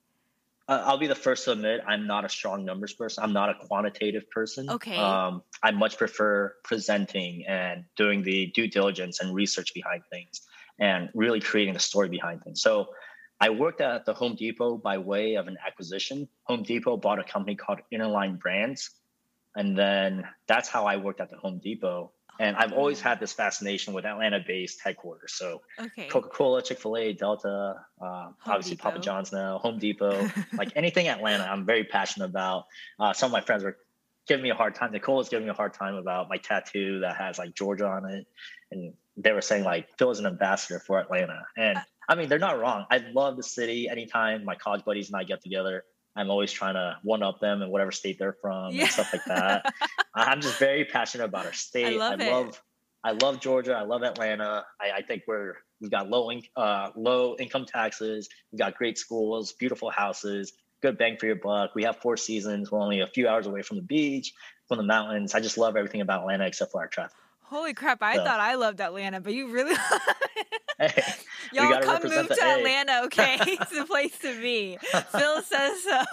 Speaker 2: Uh, I'll be the first to admit I'm not a strong numbers person. I'm not a quantitative person.
Speaker 1: Okay.
Speaker 2: Um, I much prefer presenting and doing the due diligence and research behind things, and really creating the story behind things. So I worked at the Home Depot by way of an acquisition. Home Depot bought a company called Interline Brands. And then that's how I worked at the Home Depot. And I've always had this fascination with Atlanta based headquarters. So okay. Coca Cola, Chick fil A, Delta, uh, obviously Depot. Papa John's now, Home Depot, like anything Atlanta, I'm very passionate about. Uh, some of my friends were giving me a hard time. Nicole was giving me a hard time about my tattoo that has like Georgia on it. And they were saying like Phil is an ambassador for Atlanta. And uh, I mean, they're not wrong. I love the city. Anytime my college buddies and I get together, I'm always trying to one up them in whatever state they're from yeah. and stuff like that. I'm just very passionate about our state. I love, I love, I love Georgia. I love Atlanta. I, I think we're we've got low in, uh, low income taxes. We've got great schools, beautiful houses, good bang for your buck. We have four seasons. We're only a few hours away from the beach, from the mountains. I just love everything about Atlanta except for our traffic.
Speaker 1: Holy crap! I so. thought I loved Atlanta, but you really. hey, Y'all come move to Atlanta, okay? it's the place to be. Phil says so.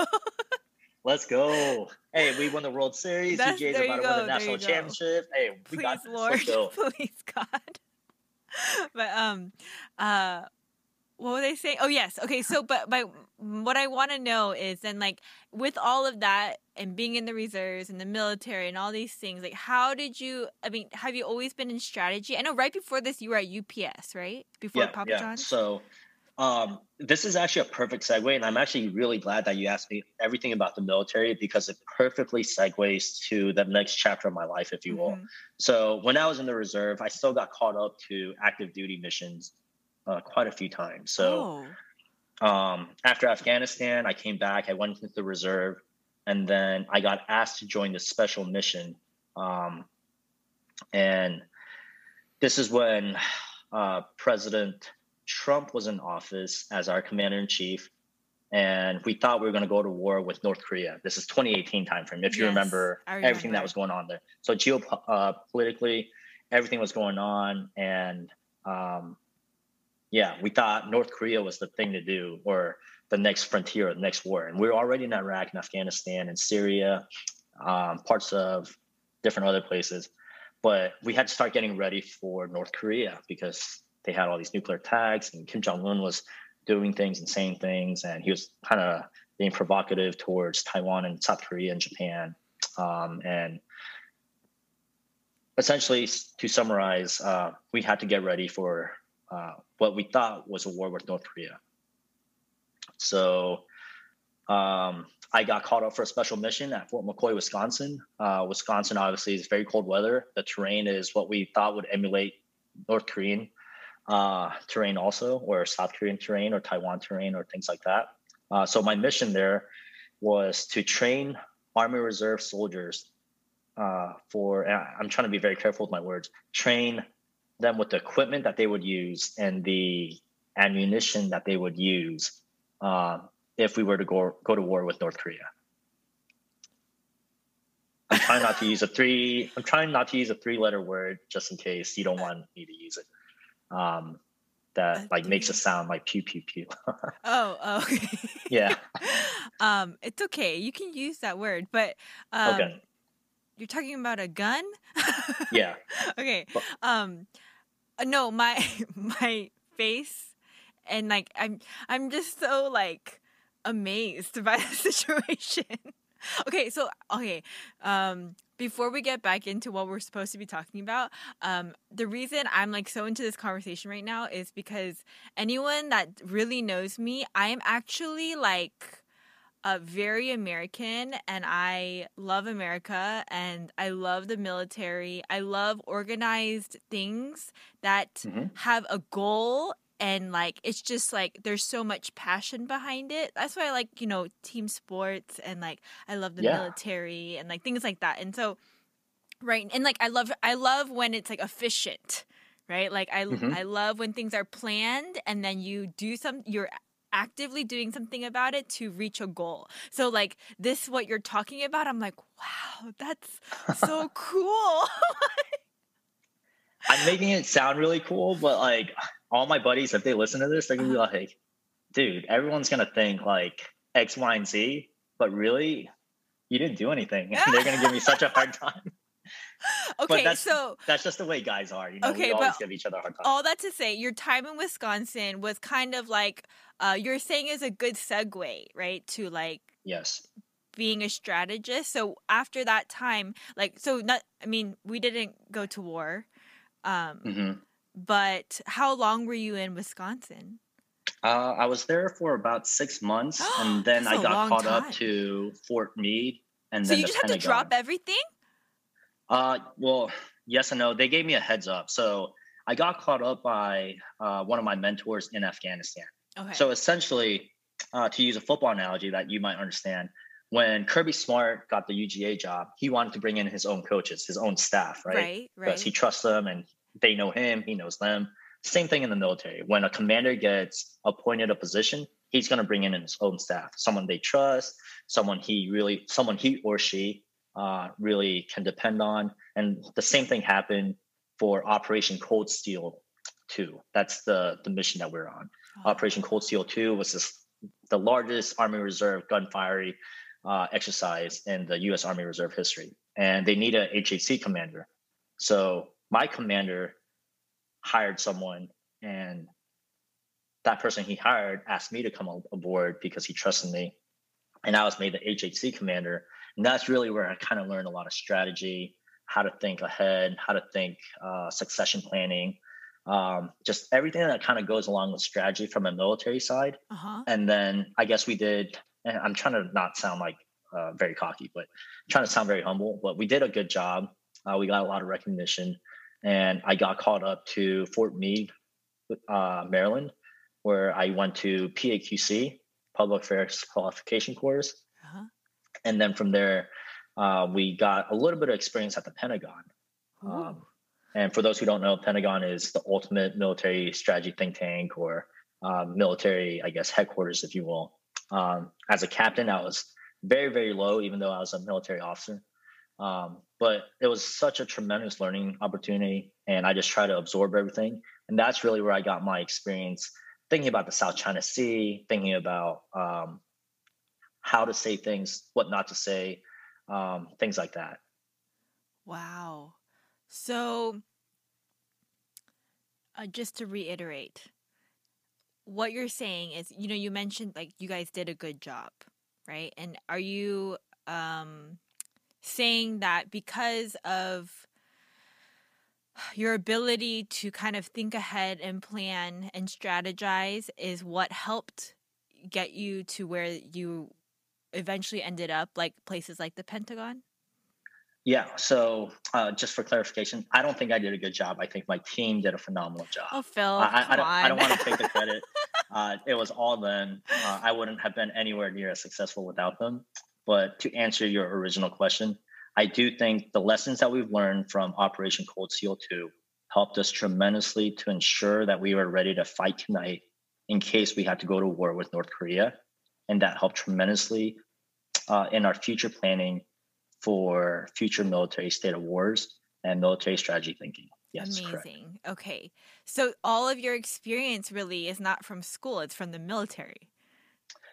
Speaker 2: let's go. Hey, we won the World Series.
Speaker 1: That's- they're
Speaker 2: about to win the national championship. Hey, we
Speaker 1: Please,
Speaker 2: got this.
Speaker 1: Lord.
Speaker 2: Let's go.
Speaker 1: Please, God. but um, uh, what were they saying? Oh yes. Okay. So, but but what I want to know is then like with all of that and being in the reserves and the military and all these things, like how did you? I mean, have you always been in strategy? I know right before this you were at UPS, right? Before Papa John's.
Speaker 2: So, um, this is actually a perfect segue, and I'm actually really glad that you asked me everything about the military because it perfectly segues to the next chapter of my life, if you will.
Speaker 1: Mhm.
Speaker 2: So, when I was in the reserve, I still got caught up to active duty missions uh, quite a few times. So,
Speaker 1: oh.
Speaker 2: Um, after Afghanistan, I came back. I went into the reserve, and then I got asked to join the special mission. Um, and this is when uh, President Trump was in office as our commander in chief, and we thought we were going to go to war with North Korea. This is 2018 timeframe, if you
Speaker 1: Yes,
Speaker 2: remember
Speaker 1: I
Speaker 2: everything that was going on there. So geopolitically, everything was going on, and um, yeah, we thought North Korea was the thing to do, or the next frontier, or the next war. And we were already in Iraq and Afghanistan and Syria, um, parts of different other places. But we had to start getting ready for North Korea because they had all these nuclear attacks, and Kim Jong Un was doing things and saying things, and he was kind of being provocative towards Taiwan and South Korea and Japan. Um, and essentially, to summarize, uh, we had to get ready for uh, what we thought was a war with North Korea. So um, I got called up for a special mission at Fort McCoy, Wisconsin. Uh, Wisconsin obviously is very cold weather. The terrain is what we thought would emulate North Korean uh, terrain, also, or South Korean terrain, or Taiwan terrain, or things like that. Uh, so my mission there was to train Army Reserve soldiers uh, for. I'm trying to be very careful with my words. Train them with the equipment that they would use and the ammunition that they would use uh, if we were to go go to war with North Korea. I'm trying not to use a three. I'm trying not to use a three-letter word just in case you don't want me to use it. Um, that
Speaker 1: A
Speaker 2: like makes it
Speaker 1: three-
Speaker 2: sound like pew pew pew.
Speaker 1: Oh, oh, okay.
Speaker 2: Yeah.
Speaker 1: um, it's okay. You can use that word, but um,
Speaker 2: Okay.
Speaker 1: You're talking about a gun.
Speaker 2: yeah.
Speaker 1: okay. Um, uh, no, my my face, and like I'm I'm just so like amazed by the situation. okay, so okay, um, before we get back into what we're supposed to be talking about, um, the reason I'm like so into this conversation right now is because anyone that really knows me, I am actually like uh, very American and I love America and I love the military. I love organized things that
Speaker 2: Mhm.
Speaker 1: have a goal and like it's just like there's so much passion behind it. That's why I like, you know, team sports and like I love the
Speaker 2: Yeah.
Speaker 1: military and like things like that. And so right and like I love I love when it's like efficient. Right? Like I
Speaker 2: Mhm.
Speaker 1: I love when things are planned and then you do some you're actively doing something about it to reach a goal. So like this what you're talking about, I'm like, wow, that's so cool.
Speaker 2: I'm making it sound really cool, but like all my buddies, if they listen to this, they're gonna be
Speaker 1: Uh-huh.
Speaker 2: like, dude, everyone's gonna think like X, Y, and Z, but really, you didn't do anything. They're gonna give me such a hard time.
Speaker 1: okay,
Speaker 2: that's-
Speaker 1: so
Speaker 2: That's just the way guys are, you know.
Speaker 1: Okay,
Speaker 2: we always
Speaker 1: but
Speaker 2: give each other a hard time.
Speaker 1: all that to say, your time in Wisconsin was kind of like uh, you're saying is a good segue, right? To like
Speaker 2: yes.
Speaker 1: being a strategist. So after that time, like so not I mean, we didn't go to war. Um,
Speaker 2: hmm
Speaker 1: but how long were you in Wisconsin?
Speaker 2: Uh, I was there for about six months, and then I got caught
Speaker 1: time.
Speaker 2: up to Fort Meade, and then.
Speaker 1: So
Speaker 2: then
Speaker 1: you
Speaker 2: the
Speaker 1: just had to drop everything?
Speaker 2: Uh, well, yes and no. They gave me a heads up. So I got caught up by uh, one of my mentors in Afghanistan.
Speaker 1: Okay.
Speaker 2: So essentially, uh, to use a football analogy that you might understand, when Kirby Smart got the UGA job, he wanted to bring in his own coaches, his own staff, right?
Speaker 1: right, right.
Speaker 2: Because he trusts them and they know him, he knows them. Same thing in the military. When a commander gets appointed a position, he's going to bring in his own staff, someone they trust, someone he really, someone he or she uh, really can depend on. And the same thing happened for Operation Cold Steel 2. That's the the mission that we're on.
Speaker 1: Oh.
Speaker 2: Operation Cold Steel 2 was this, the largest Army Reserve gunfire uh, exercise in the U.S. Army Reserve history, and they need a HHC commander. So my commander hired someone, and that person he hired asked me to come aboard because he trusted me, and I was made the HHC commander. And that's really where I kind of learned a lot of strategy, how to think ahead, how to think uh, succession planning, um, just everything that kind of goes along with strategy from a military side. Uh-huh. And then I guess we did and I'm trying to not sound like uh, very cocky, but I'm trying to sound very humble. But we did a good job. Uh, we got a lot of recognition, and I got called up to Fort Meade, uh, Maryland, where I went to PAQC, Public Affairs Qualification Course, uh-huh. and then from there, uh, we got a little bit of experience at the Pentagon. Um, and for those who don't know, Pentagon is the ultimate military strategy think tank or uh, military, I guess, headquarters, if you will. Um, as a captain, I was very, very low, even though I was a military officer. Um, but it was such a tremendous learning opportunity, and I just try to absorb everything. And that's really where I got my experience thinking about the South China Sea, thinking about um, how to say things, what not to say, um, things like that.
Speaker 1: Wow. So, uh, just to reiterate, what you're saying is, you know, you mentioned like you guys did a good job, right? And are you um saying that because of your ability to kind of think ahead and plan and strategize is what helped get you to where you eventually ended up like places like the Pentagon?
Speaker 2: Yeah. So, uh, just for clarification, I don't think I did a good job. I think my team did a phenomenal job.
Speaker 1: Oh, Phil,
Speaker 2: I, I, don't, I, don't, want to take the credit. uh, it was all them. Uh, I wouldn't have been anywhere near as successful without them. But to answer your original question, I do think the lessons that we've learned from Operation Cold Steel 2 helped us tremendously to ensure that we were ready to fight tonight in case we had to go to war with North Korea. And that helped tremendously uh, in our future planning for future military state of wars and military strategy thinking. Yes,
Speaker 1: Amazing. Correct. Okay. So all of your experience really is not from school, it's from the military.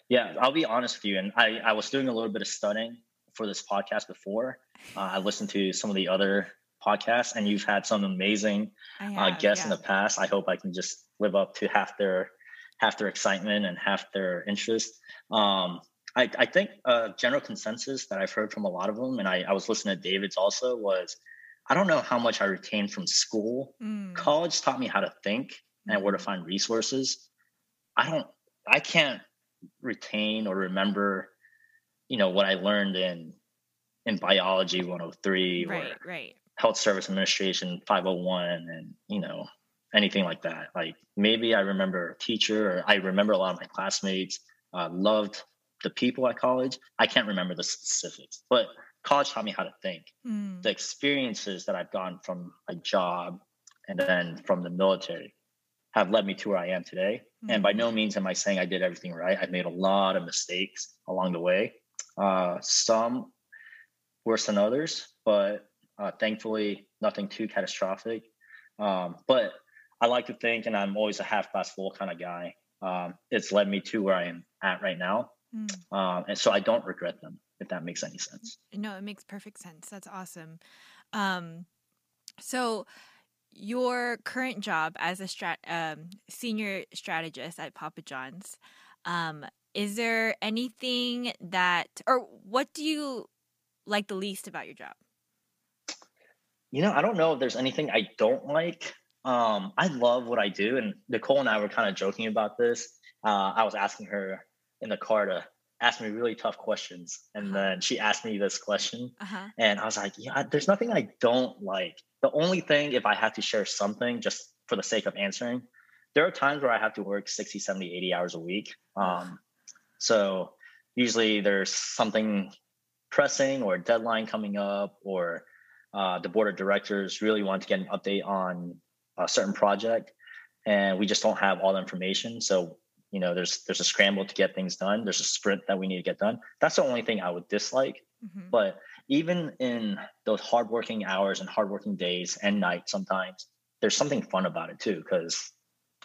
Speaker 2: Yeah, I'll be honest with you. And I, I was doing a little bit of studying for this podcast before. Uh, I listened to some of the other podcasts, and you've had some amazing uh, have, uh, guests yeah. in the past. I hope I can just live up to half their half their excitement and half their interest. Um, I, I think a general consensus that I've heard from a lot of them, and I, I was listening to David's also, was I don't know how much I retained from school. Mm. College taught me how to think and where to mm-hmm. find resources. I don't, I can't retain or remember, you know, what I learned in in biology 103
Speaker 1: right, or right.
Speaker 2: health service administration 501 and you know anything like that like maybe i remember a teacher or i remember a lot of my classmates uh, loved the people at college. I can't remember the specifics, but college taught me how to think. Mm. The experiences that I've gotten from a job and then from the military have led me to where I am today. Mm. And by no hmm. means am I saying I did everything right. I've made a lot of mistakes along the way. Uh, some worse than others, but uh, thankfully nothing too catastrophic. Um, but I like to think, and I'm always a half glass full kind of guy. Um, it's led me to where I am at right now. Mm. Um, and so I don't regret them, if that makes any sense.
Speaker 1: No, it makes perfect sense. That's awesome. Um, so your current job as a strat- um, senior strategist at Papa John's, um, is there anything that, or what do you like the least about your job?
Speaker 2: You know, I don't know if there's anything I don't like. Um, I love what I do, and Nicole and I were kind of joking about this. Uh, I was asking her in the car to ask me really tough questions. And uh-huh. then she asked me this question. Uh-huh. And I was like, yeah, there's nothing I don't like. The only thing, if I have to share something just for the sake of answering, there are times where I have to work 60, 70, 80 hours a week. Um, so usually there's something pressing or a deadline coming up, or uh, the board of directors really want to get an update on a certain project. And we just don't have all the information. So you know there's there's a scramble to get things done there's a sprint that we need to get done that's the only thing i would dislike mm-hmm. but even in those hardworking hours and hardworking days and nights sometimes there's something fun about it too because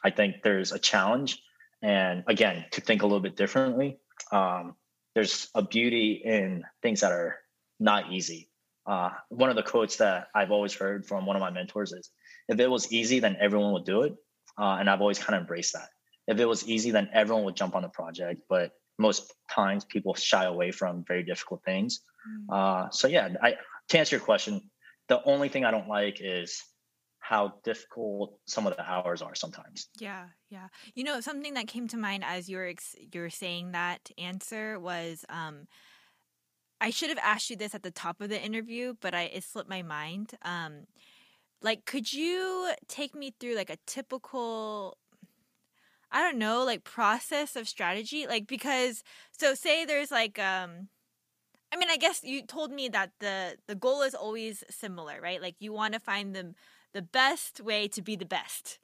Speaker 2: i think there's a challenge and again to think a little bit differently um, there's a beauty in things that are not easy. Uh, one of the quotes that I've always heard from one of my mentors is, "If it was easy, then everyone would do it," uh, and I've always kind of embraced that. If it was easy, then everyone would jump on the project, but most times people shy away from very difficult things. Mm. Uh, so yeah, I, to answer your question, the only thing I don't like is how difficult some of the hours are sometimes.
Speaker 1: Yeah, yeah. You know, something that came to mind as you were ex- you were saying that answer was um I should have asked you this at the top of the interview, but I it slipped my mind. Um like could you take me through like a typical I don't know, like process of strategy like because so say there's like um I mean, I guess you told me that the the goal is always similar, right? Like you want to find the the best way to be the best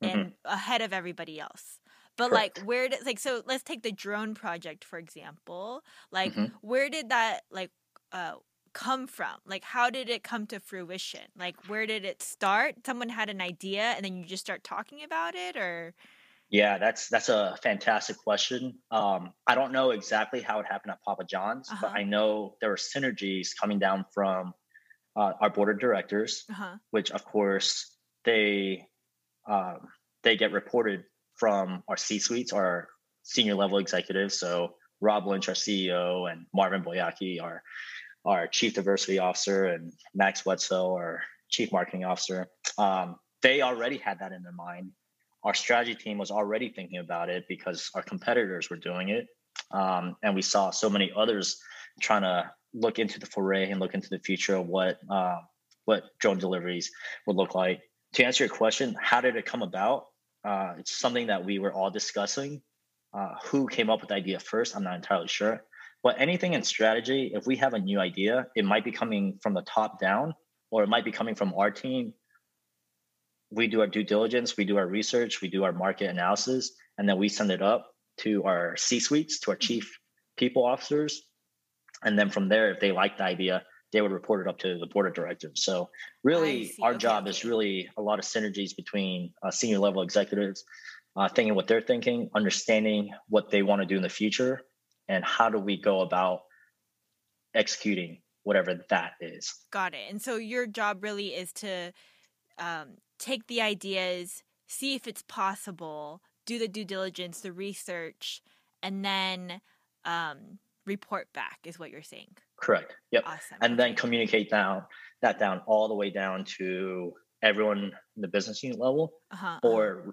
Speaker 1: and mm-hmm. ahead of everybody else. But Correct. like where did like so let's take the drone project for example. Like mm-hmm. where did that like uh come from? Like how did it come to fruition? Like where did it start? Someone had an idea and then you just start talking about it or
Speaker 2: yeah, that's that's a fantastic question. Um, I don't know exactly how it happened at Papa John's, uh-huh. but I know there were synergies coming down from uh, our board of directors, uh-huh. which of course they um, they get reported from our C suites, our senior level executives. So Rob Lynch, our CEO, and Marvin Boakye, our our chief diversity officer, and Max Wetzel, our chief marketing officer. Um, they already had that in their mind our strategy team was already thinking about it because our competitors were doing it. Um, and we saw so many others trying to look into the foray and look into the future of what uh, what drone deliveries would look like. To answer your question, how did it come about? Uh, it's something that we were all discussing. Uh, who came up with the idea first? I'm not entirely sure. But anything in strategy, if we have a new idea, it might be coming from the top down, or it might be coming from our team we do our due diligence, we do our research, we do our market analysis, and then we send it up to our C suites, to our chief people officers. And then from there, if they like the idea, they would report it up to the board of directors. So, really, our okay, job is really a lot of synergies between uh, senior level executives, uh, thinking what they're thinking, understanding what they want to do in the future, and how do we go about executing whatever that is.
Speaker 1: Got it. And so, your job really is to um, take the ideas, see if it's possible, do the due diligence, the research, and then um, report back. Is what you're saying?
Speaker 2: Correct. Yep. Awesome. And then communicate down that down all the way down to everyone in the business unit level, uh-huh, or uh-huh.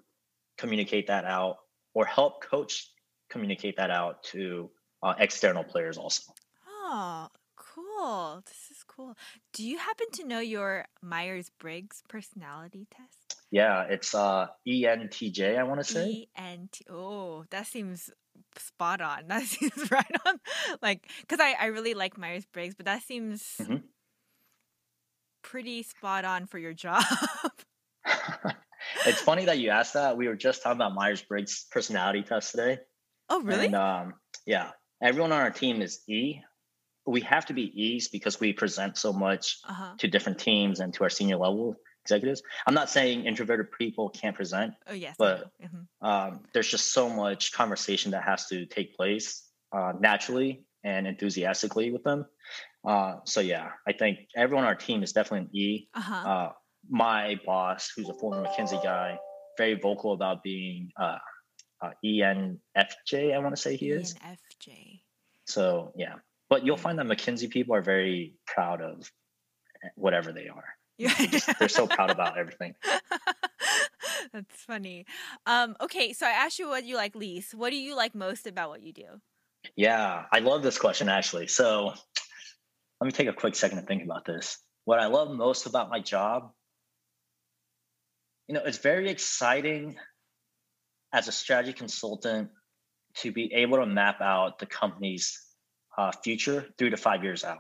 Speaker 2: communicate that out, or help coach communicate that out to uh, external players also.
Speaker 1: Oh, cool. This is cool. Do you happen to know your Myers Briggs personality test?
Speaker 2: Yeah, it's uh ENTJ, I want to say.
Speaker 1: ENT. Oh, that seems spot on. That seems right on. Like, because I, I really like Myers Briggs, but that seems mm-hmm. pretty spot on for your job.
Speaker 2: it's funny that you asked that. We were just talking about Myers Briggs personality test today.
Speaker 1: Oh, really?
Speaker 2: And, um, yeah, everyone on our team is E we have to be ease because we present so much uh-huh. to different teams and to our senior level executives. I'm not saying introverted people can't present.
Speaker 1: Oh yes,
Speaker 2: but mm-hmm. um, there's just so much conversation that has to take place uh, naturally and enthusiastically with them. Uh, so yeah, I think everyone on our team is definitely an E. Uh-huh. Uh, my boss, who's a former McKinsey guy, very vocal about being uh, uh, ENFJ. I want to say he is
Speaker 1: ENFJ.
Speaker 2: So yeah, but you'll find that McKinsey people are very proud of whatever they are. Yeah. They're, just, they're so proud about everything.
Speaker 1: That's funny. Um, okay, so I asked you what you like least. What do you like most about what you do?
Speaker 2: Yeah, I love this question actually. So let me take a quick second to think about this. What I love most about my job, you know, it's very exciting as a strategy consultant to be able to map out the company's uh, future three to five years out.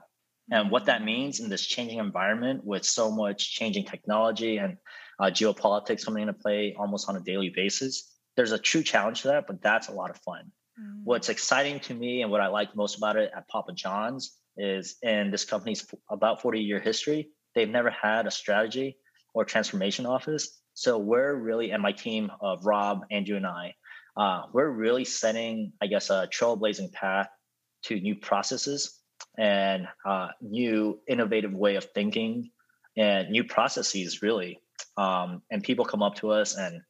Speaker 2: And what that means in this changing environment with so much changing technology and uh, geopolitics coming into play almost on a daily basis, there's a true challenge to that, but that's a lot of fun. Mm. What's exciting to me and what I like most about it at Papa John's is in this company's about 40 year history, they've never had a strategy or transformation office. So we're really, and my team of Rob, Andrew, and I, uh, we're really setting, I guess, a trailblazing path to new processes and uh, new innovative way of thinking and new processes really um, and people come up to us and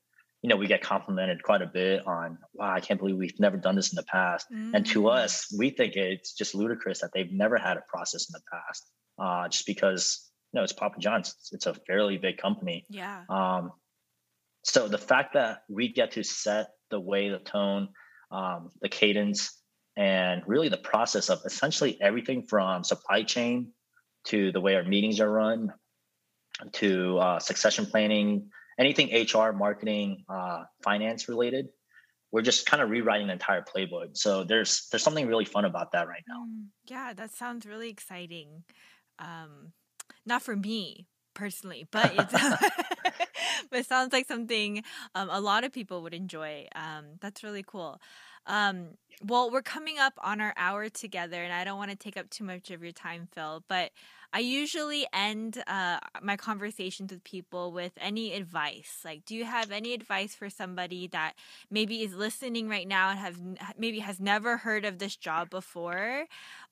Speaker 2: you know we get complimented quite a bit on wow i can't believe we've never done this in the past mm-hmm. and to mm. us we think it's just ludicrous that they've never had a process in the past uh, just because you know it's papa john's it's a fairly big company
Speaker 1: yeah
Speaker 2: um, so the fact that we get to set the way the tone um, the cadence and really the process of essentially everything from supply chain to the way our meetings are run to uh, succession planning, anything HR, marketing, uh, finance related. We're just kind of rewriting the entire playbook. So there's there's something really fun about that right now. Mm,
Speaker 1: yeah, that sounds really exciting. Um, not for me personally, but it's but it sounds like something um, a lot of people would enjoy. Um, that's really cool. Um, well, we're coming up on our hour together, and I don't want to take up too much of your time, Phil, but I usually end uh, my conversations with people with any advice. Like, do you have any advice for somebody that maybe is listening right now and have maybe has never heard of this job before,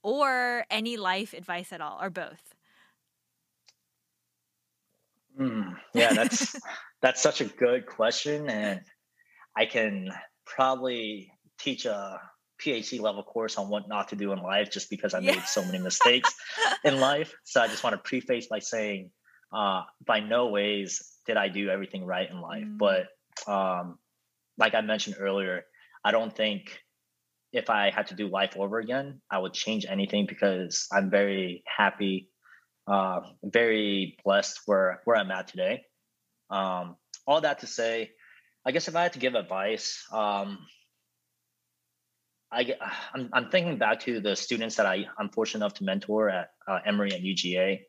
Speaker 1: or any life advice at all, or both?
Speaker 2: Mm, yeah, that's that's such a good question, and I can probably teach a PhD level course on what not to do in life just because I yeah. made so many mistakes in life. So I just want to preface by saying, uh, by no ways did I do everything right in life. Mm. But um, like I mentioned earlier, I don't think if I had to do life over again, I would change anything because I'm very happy, uh, very blessed where where I'm at today. Um, all that to say, I guess if I had to give advice, um, I, I'm, I'm thinking back to the students that I, I'm fortunate enough to mentor at uh, Emory and UGA.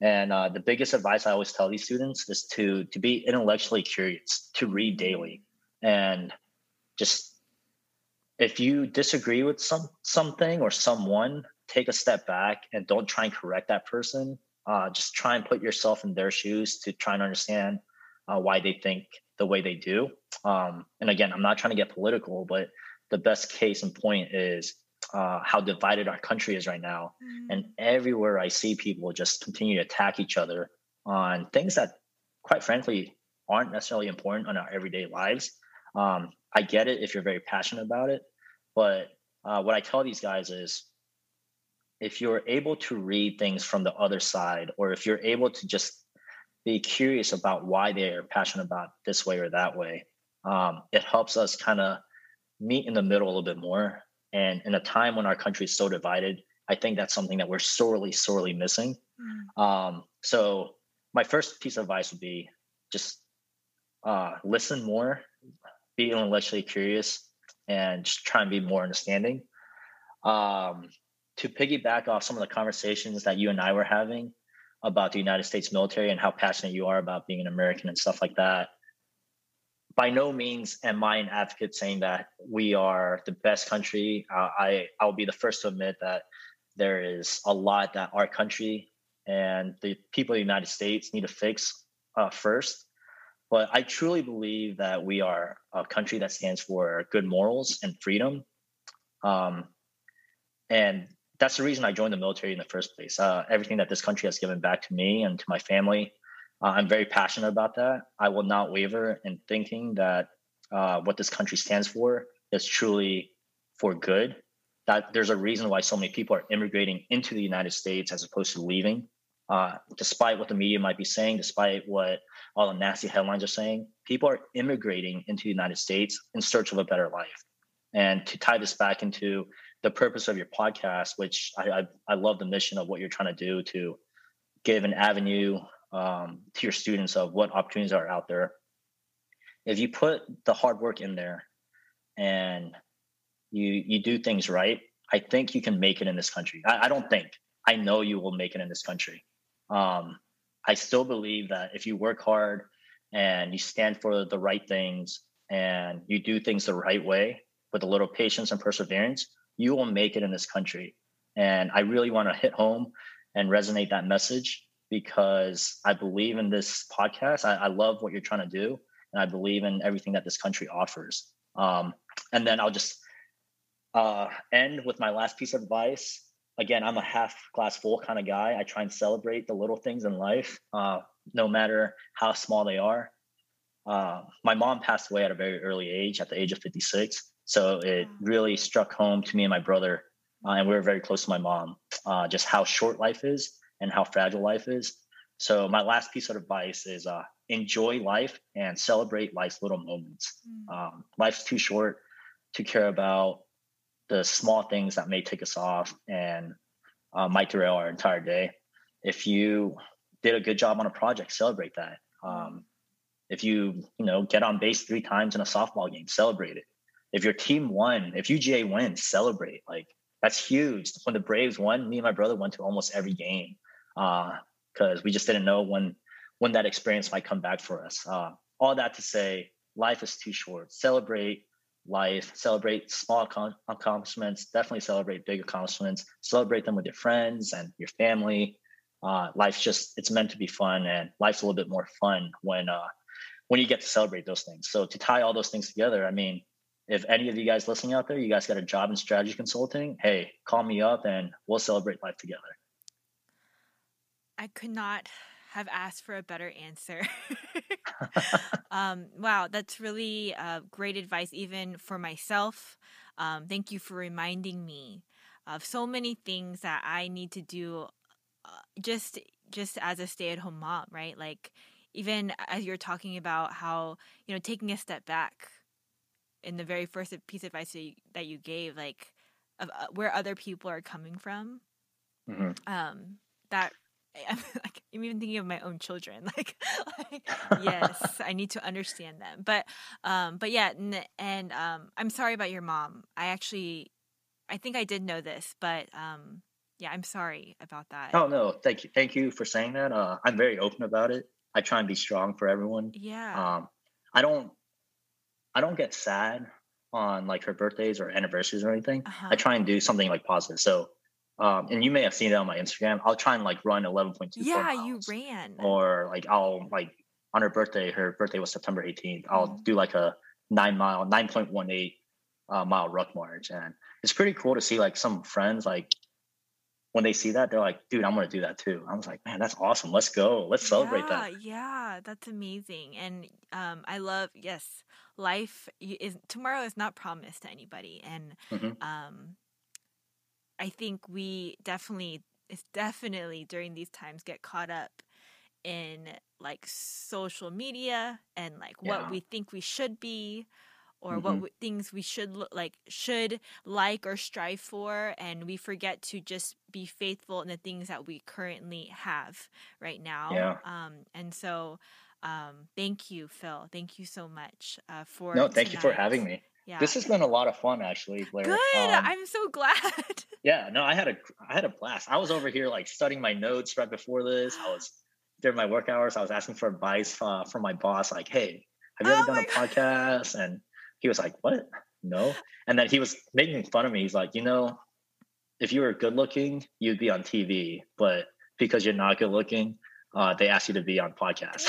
Speaker 2: And uh, the biggest advice I always tell these students is to, to be intellectually curious, to read daily. And just if you disagree with some something or someone, take a step back and don't try and correct that person. Uh, just try and put yourself in their shoes to try and understand uh, why they think the way they do. Um, and again, I'm not trying to get political, but the best case in point is uh, how divided our country is right now. Mm. And everywhere I see people just continue to attack each other on things that, quite frankly, aren't necessarily important on our everyday lives. Um, I get it if you're very passionate about it, but uh, what I tell these guys is if you're able to read things from the other side, or if you're able to just be curious about why they're passionate about this way or that way, um, it helps us kind of meet in the middle a little bit more. And in a time when our country is so divided, I think that's something that we're sorely, sorely missing. Mm. Um, so my first piece of advice would be just uh, listen more, be intellectually curious, and just try and be more understanding. Um, to piggyback off some of the conversations that you and I were having about the United States military and how passionate you are about being an American and stuff like that, by no means am I an advocate saying that we are the best country. Uh, I I'll be the first to admit that there is a lot that our country and the people of the United States need to fix uh, first. But I truly believe that we are a country that stands for good morals and freedom. Um, and that's the reason I joined the military in the first place. Uh, everything that this country has given back to me and to my family uh, I'm very passionate about that. I will not waver in thinking that uh, what this country stands for is truly for good. That there's a reason why so many people are immigrating into the United States as opposed to leaving. Uh, despite what the media might be saying, despite what all the nasty headlines are saying, people are immigrating into the United States in search of a better life. And to tie this back into the purpose of your podcast, which I, I, I love the mission of what you're trying to do to give an avenue um, to your students of what opportunities are out there. If you put the hard work in there and you you do things right, I think you can make it in this country. I, I don't think I know you will make it in this country. Um, I still believe that if you work hard and you stand for the right things and you do things the right way with a little patience and perseverance, you will make it in this country. And I really want to hit home and resonate that message because I believe in this podcast. I, I, love what you're trying to do, and I believe in everything that this country offers. Um, and then I'll just uh, end with my last piece of advice. Again, I'm a half glass full kind of guy. I try and celebrate the little things in life, uh, no matter how small they are. Uh, my mom passed away at a very early age, at the age of 56. So it really struck home to me and my brother, uh, and we were very close to my mom, uh, just how short life is and how fragile life is. So my last piece of advice is uh, enjoy life and celebrate life's little moments. Mm. Um, life's too short to care about the small things that may take us off and uh, might derail our entire day. If you did a good job on a project, celebrate that. Um, if you you know get on base three times in a softball game, celebrate it. If your team won, if UGA wins, celebrate. Like that's huge. When the Braves won, me and my brother went to almost every game because uh, we just didn't know when when that experience might come back for us. Uh, all that to say, life is too short. Celebrate life, celebrate small accomplishments, definitely celebrate big accomplishments, celebrate them with your friends and your family. Uh, life's just, it's meant to be fun and life's a little bit more fun when, uh, when you get to celebrate those things. So to tie all those things together, I mean, if any of you guys listening out there, you guys got a job in strategy consulting, hey, call me up and we'll celebrate life together.
Speaker 1: I could not have asked for a better answer. um, wow, that's really uh, great advice, even for myself. Um, thank you for reminding me of so many things that I need to do, uh, just just as a stay at home mom, right? Like even as you're talking about how you know taking a step back in the very first piece of advice that you, gave, like of uh, where other people are coming from. Mm-hmm. Um, that I'm like I'm even thinking of my own children. Like, like yes, I need to understand them. But um, but yeah, and, and um, I'm sorry about your mom. I actually, I think I did know this, but um, yeah, I'm sorry about that.
Speaker 2: Oh no, thank you, thank you for saying that. Uh, I'm very open about it. I try and be strong for everyone.
Speaker 1: Yeah.
Speaker 2: Um, I don't, I don't get sad on like her birthdays or anniversaries or anything. Uh-huh. I try and do something like positive. So um, and you may have seen it on my Instagram. I'll try and like run 11.2.
Speaker 1: Yeah, you ran.
Speaker 2: Or like I'll like on her birthday, her birthday was September 18th. I'll mm-hmm. do like a nine mile, 9.18 uh, mile ruck march. And it's pretty cool to see like some friends, like when they see that, they're like, dude, I'm to do that too. I was like, man, that's awesome. Let's go. Let's celebrate
Speaker 1: yeah,
Speaker 2: that.
Speaker 1: Yeah, that's amazing. And um, I love, yes, life is tomorrow is not promised to anybody. And mm-hmm. um, I think we definitely it's definitely during these times get caught up in like social media and like yeah. what we think we should be or mm-hmm. what we, things we should look like should like or strive for and we forget to just be faithful in the things that we currently have right now
Speaker 2: yeah.
Speaker 1: um and so um thank you phil thank you so much uh for
Speaker 2: no thank tonight. you for having me yeah. This has been a lot of fun, actually, Blair.
Speaker 1: Good. Um, I'm so glad.
Speaker 2: yeah. No, I had a I had a blast. I was over here like studying my notes right before this. I was during my work hours. I was asking for advice uh, from my boss, like, "Hey, have you ever oh done a God. podcast?" And he was like, "What? No." And then he was making fun of me. He's like, "You know, if you were good looking, you'd be on TV, but because you're not good looking, uh, they asked you to be on podcast."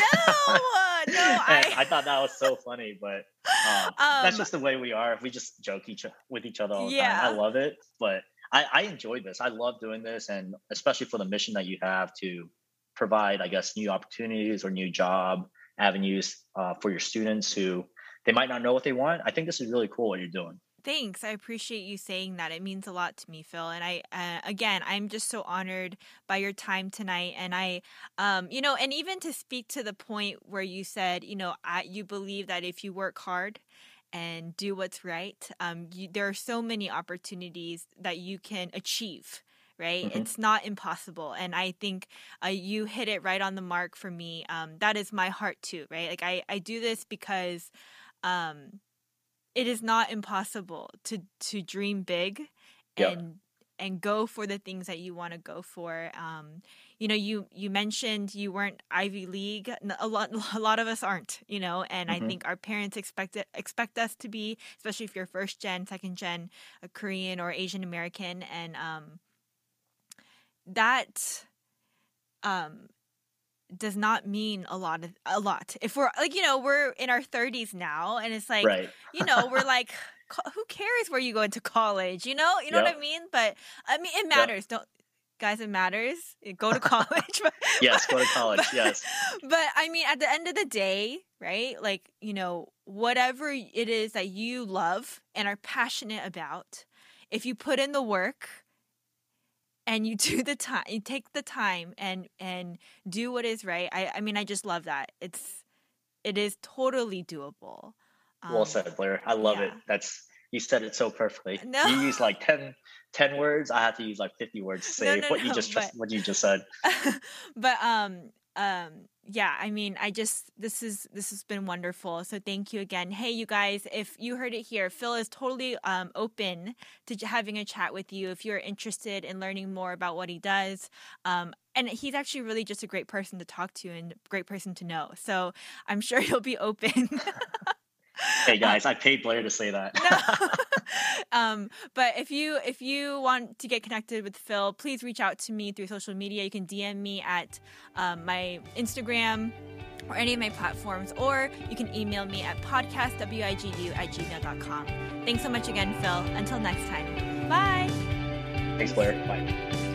Speaker 1: No. I...
Speaker 2: I thought that was so funny, but um, um, that's just the way we are. We just joke each with each other all the yeah. time. I love it, but I, I enjoy this. I love doing this, and especially for the mission that you have to provide, I guess, new opportunities or new job avenues uh, for your students who they might not know what they want. I think this is really cool what you're doing.
Speaker 1: Thanks. I appreciate you saying that. It means a lot to me, Phil. And I, uh, again, I'm just so honored by your time tonight. And I, um, you know, and even to speak to the point where you said, you know, I, you believe that if you work hard and do what's right, um, you, there are so many opportunities that you can achieve. Right, mm-hmm. it's not impossible, and I think uh, you hit it right on the mark for me. Um, that is my heart too, right? Like I, I do this because um, it is not impossible to to dream big and yep. and go for the things that you want to go for um, you know you you mentioned you weren't ivy league a lot a lot of us aren't you know and mm-hmm. i think our parents expect it, expect us to be especially if you're first gen second gen a korean or asian american and um, that um, does not mean a lot of a lot. If we're like, you know, we're in our 30s now and it's like,
Speaker 2: right.
Speaker 1: you know, we're like who cares where you go into college, you know? You know
Speaker 2: Yep.
Speaker 1: what I mean? But I mean it matters. Don't guys, it matters. Eh, go to college. but,
Speaker 2: Yes, go to college.
Speaker 1: but-
Speaker 2: Yes.
Speaker 1: But I mean at the end of the day, right? Like, you know, whatever it is that you love and are passionate about, if you put in the work and you do the time you take the time and and do what is right i i mean i just love that it's it is totally doable
Speaker 2: well
Speaker 1: Um,
Speaker 2: said, Blair. I love it. That's you said it so perfectly.
Speaker 1: No.
Speaker 2: You use like 10, 10 words. I have to use like 50 words to say
Speaker 1: no,
Speaker 2: what you just
Speaker 1: but-
Speaker 2: what you just said.
Speaker 1: but um um yeah i mean i just this is this has been wonderful. So thank you again. Hey you guys if you heard it here phil is totally um open to having a chat with you if you're interested in learning more about what he does. Um and he's actually really just a great person to talk to and great person to know. So i'm sure he'll be open.
Speaker 2: Hey guys, I paid Blair to say that.
Speaker 1: no. um, but if you if you want to get connected with Phil, please reach out to me through social media. You can DM me at um, my Instagram or any of my platforms, or you can email me at podcastwigu at gmail.com. Thanks so much again, Phil. Until next time. Bye.
Speaker 2: Thanks, Blair. Bye.